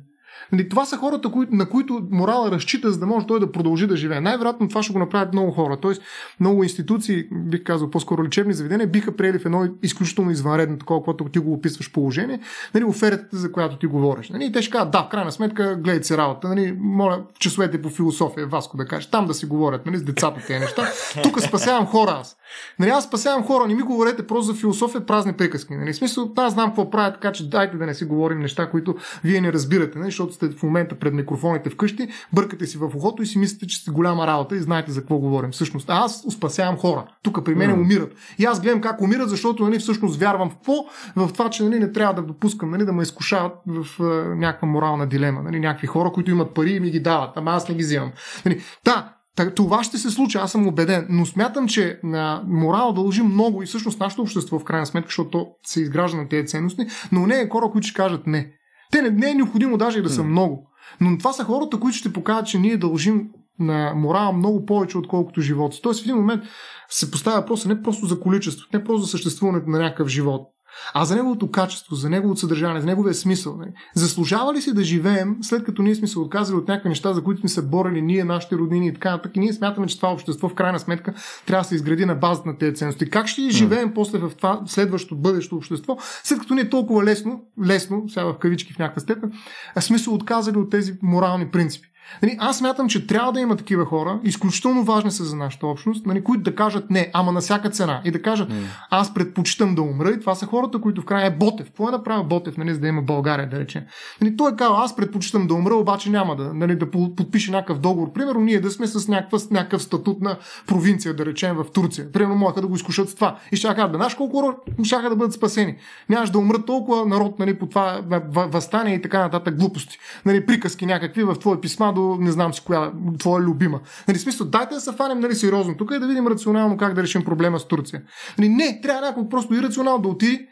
Нали, това са хората, на които морала разчита, за да може той да продължи да живее. Най-вероятно това ще го направят много хора. Тоест, много институции, бих казал по-скоро лечебни заведения, биха приели в едно изключително извънредно такова, което ти го описваш положение, нали, офертата, за която ти говориш. Нали, и те ще кажат, да, в крайна сметка, гледайте се работа. Нали, моля, часовете по философия, Васко да кажеш, там да си говорят нали, с децата тези неща. Тук спасявам хора аз. Нали, аз спасявам хора, не ми говорете просто за философия, празни приказки. Нали, смисъл, аз знам какво правя, така че дайте да не си говорим неща, които вие не разбирате, нали, защото сте в момента пред микрофоните вкъщи, бъркате си в ухото и си мислите, че сте голяма работа и знаете за какво говорим. Всъщност, аз спасявам хора. Тук при мен mm. умират. И аз гледам как умират, защото нали, всъщност вярвам в какво? В това, че нали, не трябва да допускам нали, да ме изкушават в uh, някаква морална дилема. Нали, някакви хора, които имат пари и ми ги дават, ама аз не ги взимам. Нали, да, това ще се случи, аз съм убеден, но смятам, че на морал дължи много и всъщност нашето общество, в крайна сметка, защото се изгражда на тези ценности, но не е хора, които ще кажат не. Те не, не е необходимо даже и да са много. Но това са хората, които ще покажат, че ние дължим на морал много повече, отколкото живота. Тоест в един момент се поставя въпроса не просто за количество, не просто за съществуването на някакъв живот, а за неговото качество, за неговото съдържание, за неговия смисъл. Не? Заслужава ли си да живеем, след като ние сме се отказали от някакви неща, за които сме се борили ние, нашите роднини и така нататък, и ние смятаме, че това общество в крайна сметка трябва да се изгради на базата на тези ценности. Как ще живеем mm. после в това следващо бъдещо общество, след като ние толкова лесно, лесно, сега в кавички в някаква степен, сме се отказали от тези морални принципи? Нали, аз мятам, че трябва да има такива хора, изключително важни са за нашата общност, нали, които да кажат не, ама на всяка цена. И да кажат, mm. аз предпочитам да умра. И това са хората, които в края е Ботев. Какво е направил Ботев, нали, за да има България, да речем. Нали, той е казал, аз предпочитам да умра, обаче няма да, нали, да подпише някакъв договор. Примерно, ние да сме с някаква, някакъв статут на провинция, да речем, в Турция. Примерно, могаха да го изкушат с това. И ще кажат, да знаеш колко хора ще да бъдат спасени. Нямаш да умрат толкова народ нали, по това възстание и така нататък глупости. Нали, приказки някакви в твое писма до не знам си коя, твоя любима. Нали, смисъл, дайте да се фанем нали, сериозно тук и да видим рационално как да решим проблема с Турция. Нали, не, трябва някой просто ирационално да отиде,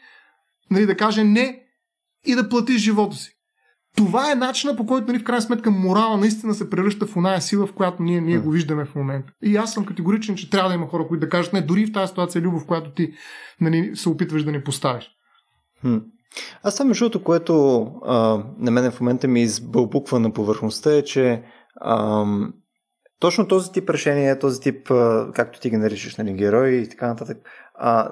нали, да каже не и да плати живота си. Това е начинът по който нали, в крайна сметка морала наистина се превръща в оная сила, в която ние, ние го виждаме в момента. И аз съм категоричен, че трябва да има хора, които да кажат не, дори в тази ситуация, Любов, в която ти нали, се опитваш да ни поставиш. Хм. Аз това между което а, на мен в момента ми избълбуква на повърхността е, че а, точно този тип решения, този тип, а, както ти ги наричаш, нали, герои и така нататък, а,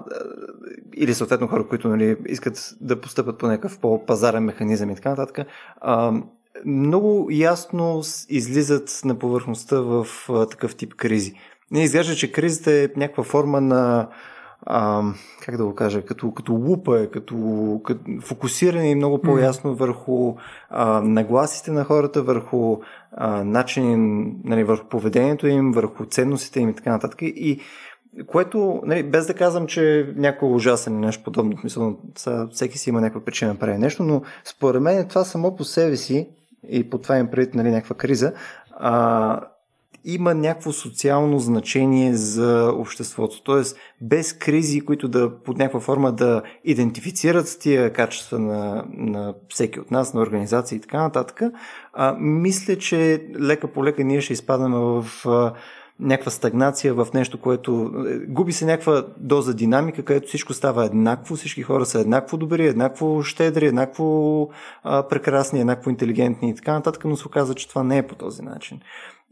или съответно хора, които нали, искат да постъпят по някакъв по-пазарен механизъм и така нататък, а, много ясно излизат на повърхността в а, такъв тип кризи. Не изглежда, че кризата е някаква форма на а, как да го кажа, като, като лупа, е, като, като фокусиране и много по-ясно върху а, нагласите на хората, върху а, начин, нали, върху поведението им, върху ценностите им и така нататък. И което, нали, без да казвам, че някой е ужасен или нещо подобно, смисъл, всеки си има някаква причина да прави нещо, но според мен това само по себе си и по това им пред нали, някаква криза, а, има някакво социално значение за обществото. Тоест, без кризи, които да под някаква форма да идентифицират тия качества на, на всеки от нас, на организации и така нататък, а, мисля, че лека по лека ние ще изпадаме в а, някаква стагнация в нещо, което е, губи се някаква доза динамика, където всичко става еднакво, всички хора са еднакво добри, еднакво щедри, еднакво а, прекрасни, еднакво интелигентни и така нататък, но се оказа, че това не е по този начин.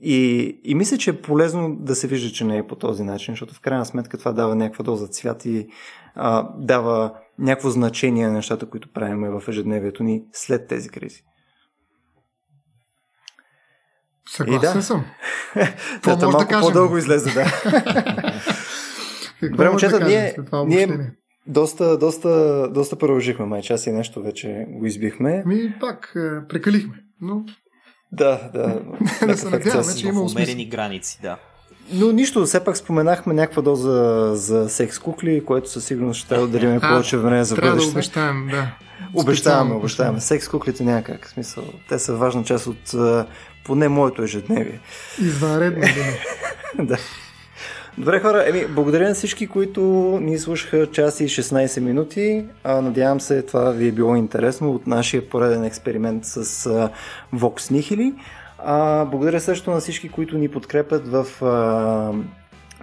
И, и мисля, че е полезно да се вижда, че не е по този начин, защото в крайна сметка това дава някаква доза цвят и а, дава някакво значение на нещата, които правим в ежедневието ни след тези кризи. Съгласен да. съм. Това може да кажем. по-дълго излезе, да. Добре, момчета, да ние, ние доста, доста, доста продължихме, май час и нещо вече го избихме. Ми пак, е, прекалихме, но да, да. да се надяваме, че има умерени граници, да. Но нищо, все пак споменахме някаква доза за секс кукли, което със сигурност ще трябва да дарим повече време за трябва бъдеще. Трябва да обещаем, да. Обещаваме, обещаваме. Секс куклите някак. В смисъл, те са важна част от поне моето ежедневие. Извънредно, да. да. Добре хора, еми, благодаря на всички, които ни слушаха час и 16 минути. А, надявам се това ви е било интересно от нашия пореден експеримент с а, Vox Nihili. А, благодаря също на всички, които ни подкрепят в а,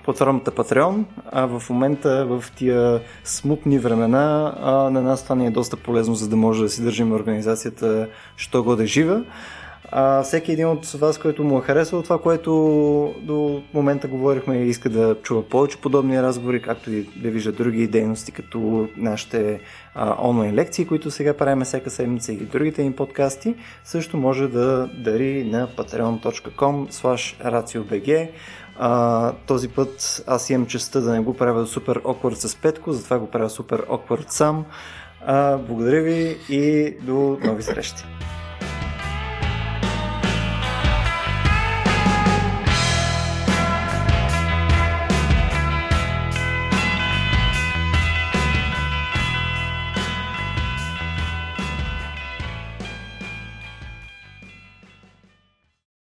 платформата Patreon. А в момента в тия смутни времена а, на нас това ни е доста полезно, за да може да си държим организацията, що го да жива. А, всеки един от вас, който му е харесал това, което до момента говорихме и иска да чува повече подобни разговори, както и да вижда други дейности, като нашите а, онлайн лекции, които сега правим всяка седмица и другите им подкасти, също може да дари на patreon.com raciobg. А, този път аз имам честа да не го правя супер awkward с Петко, затова го правя супер awkward сам. А, благодаря ви и до нови срещи!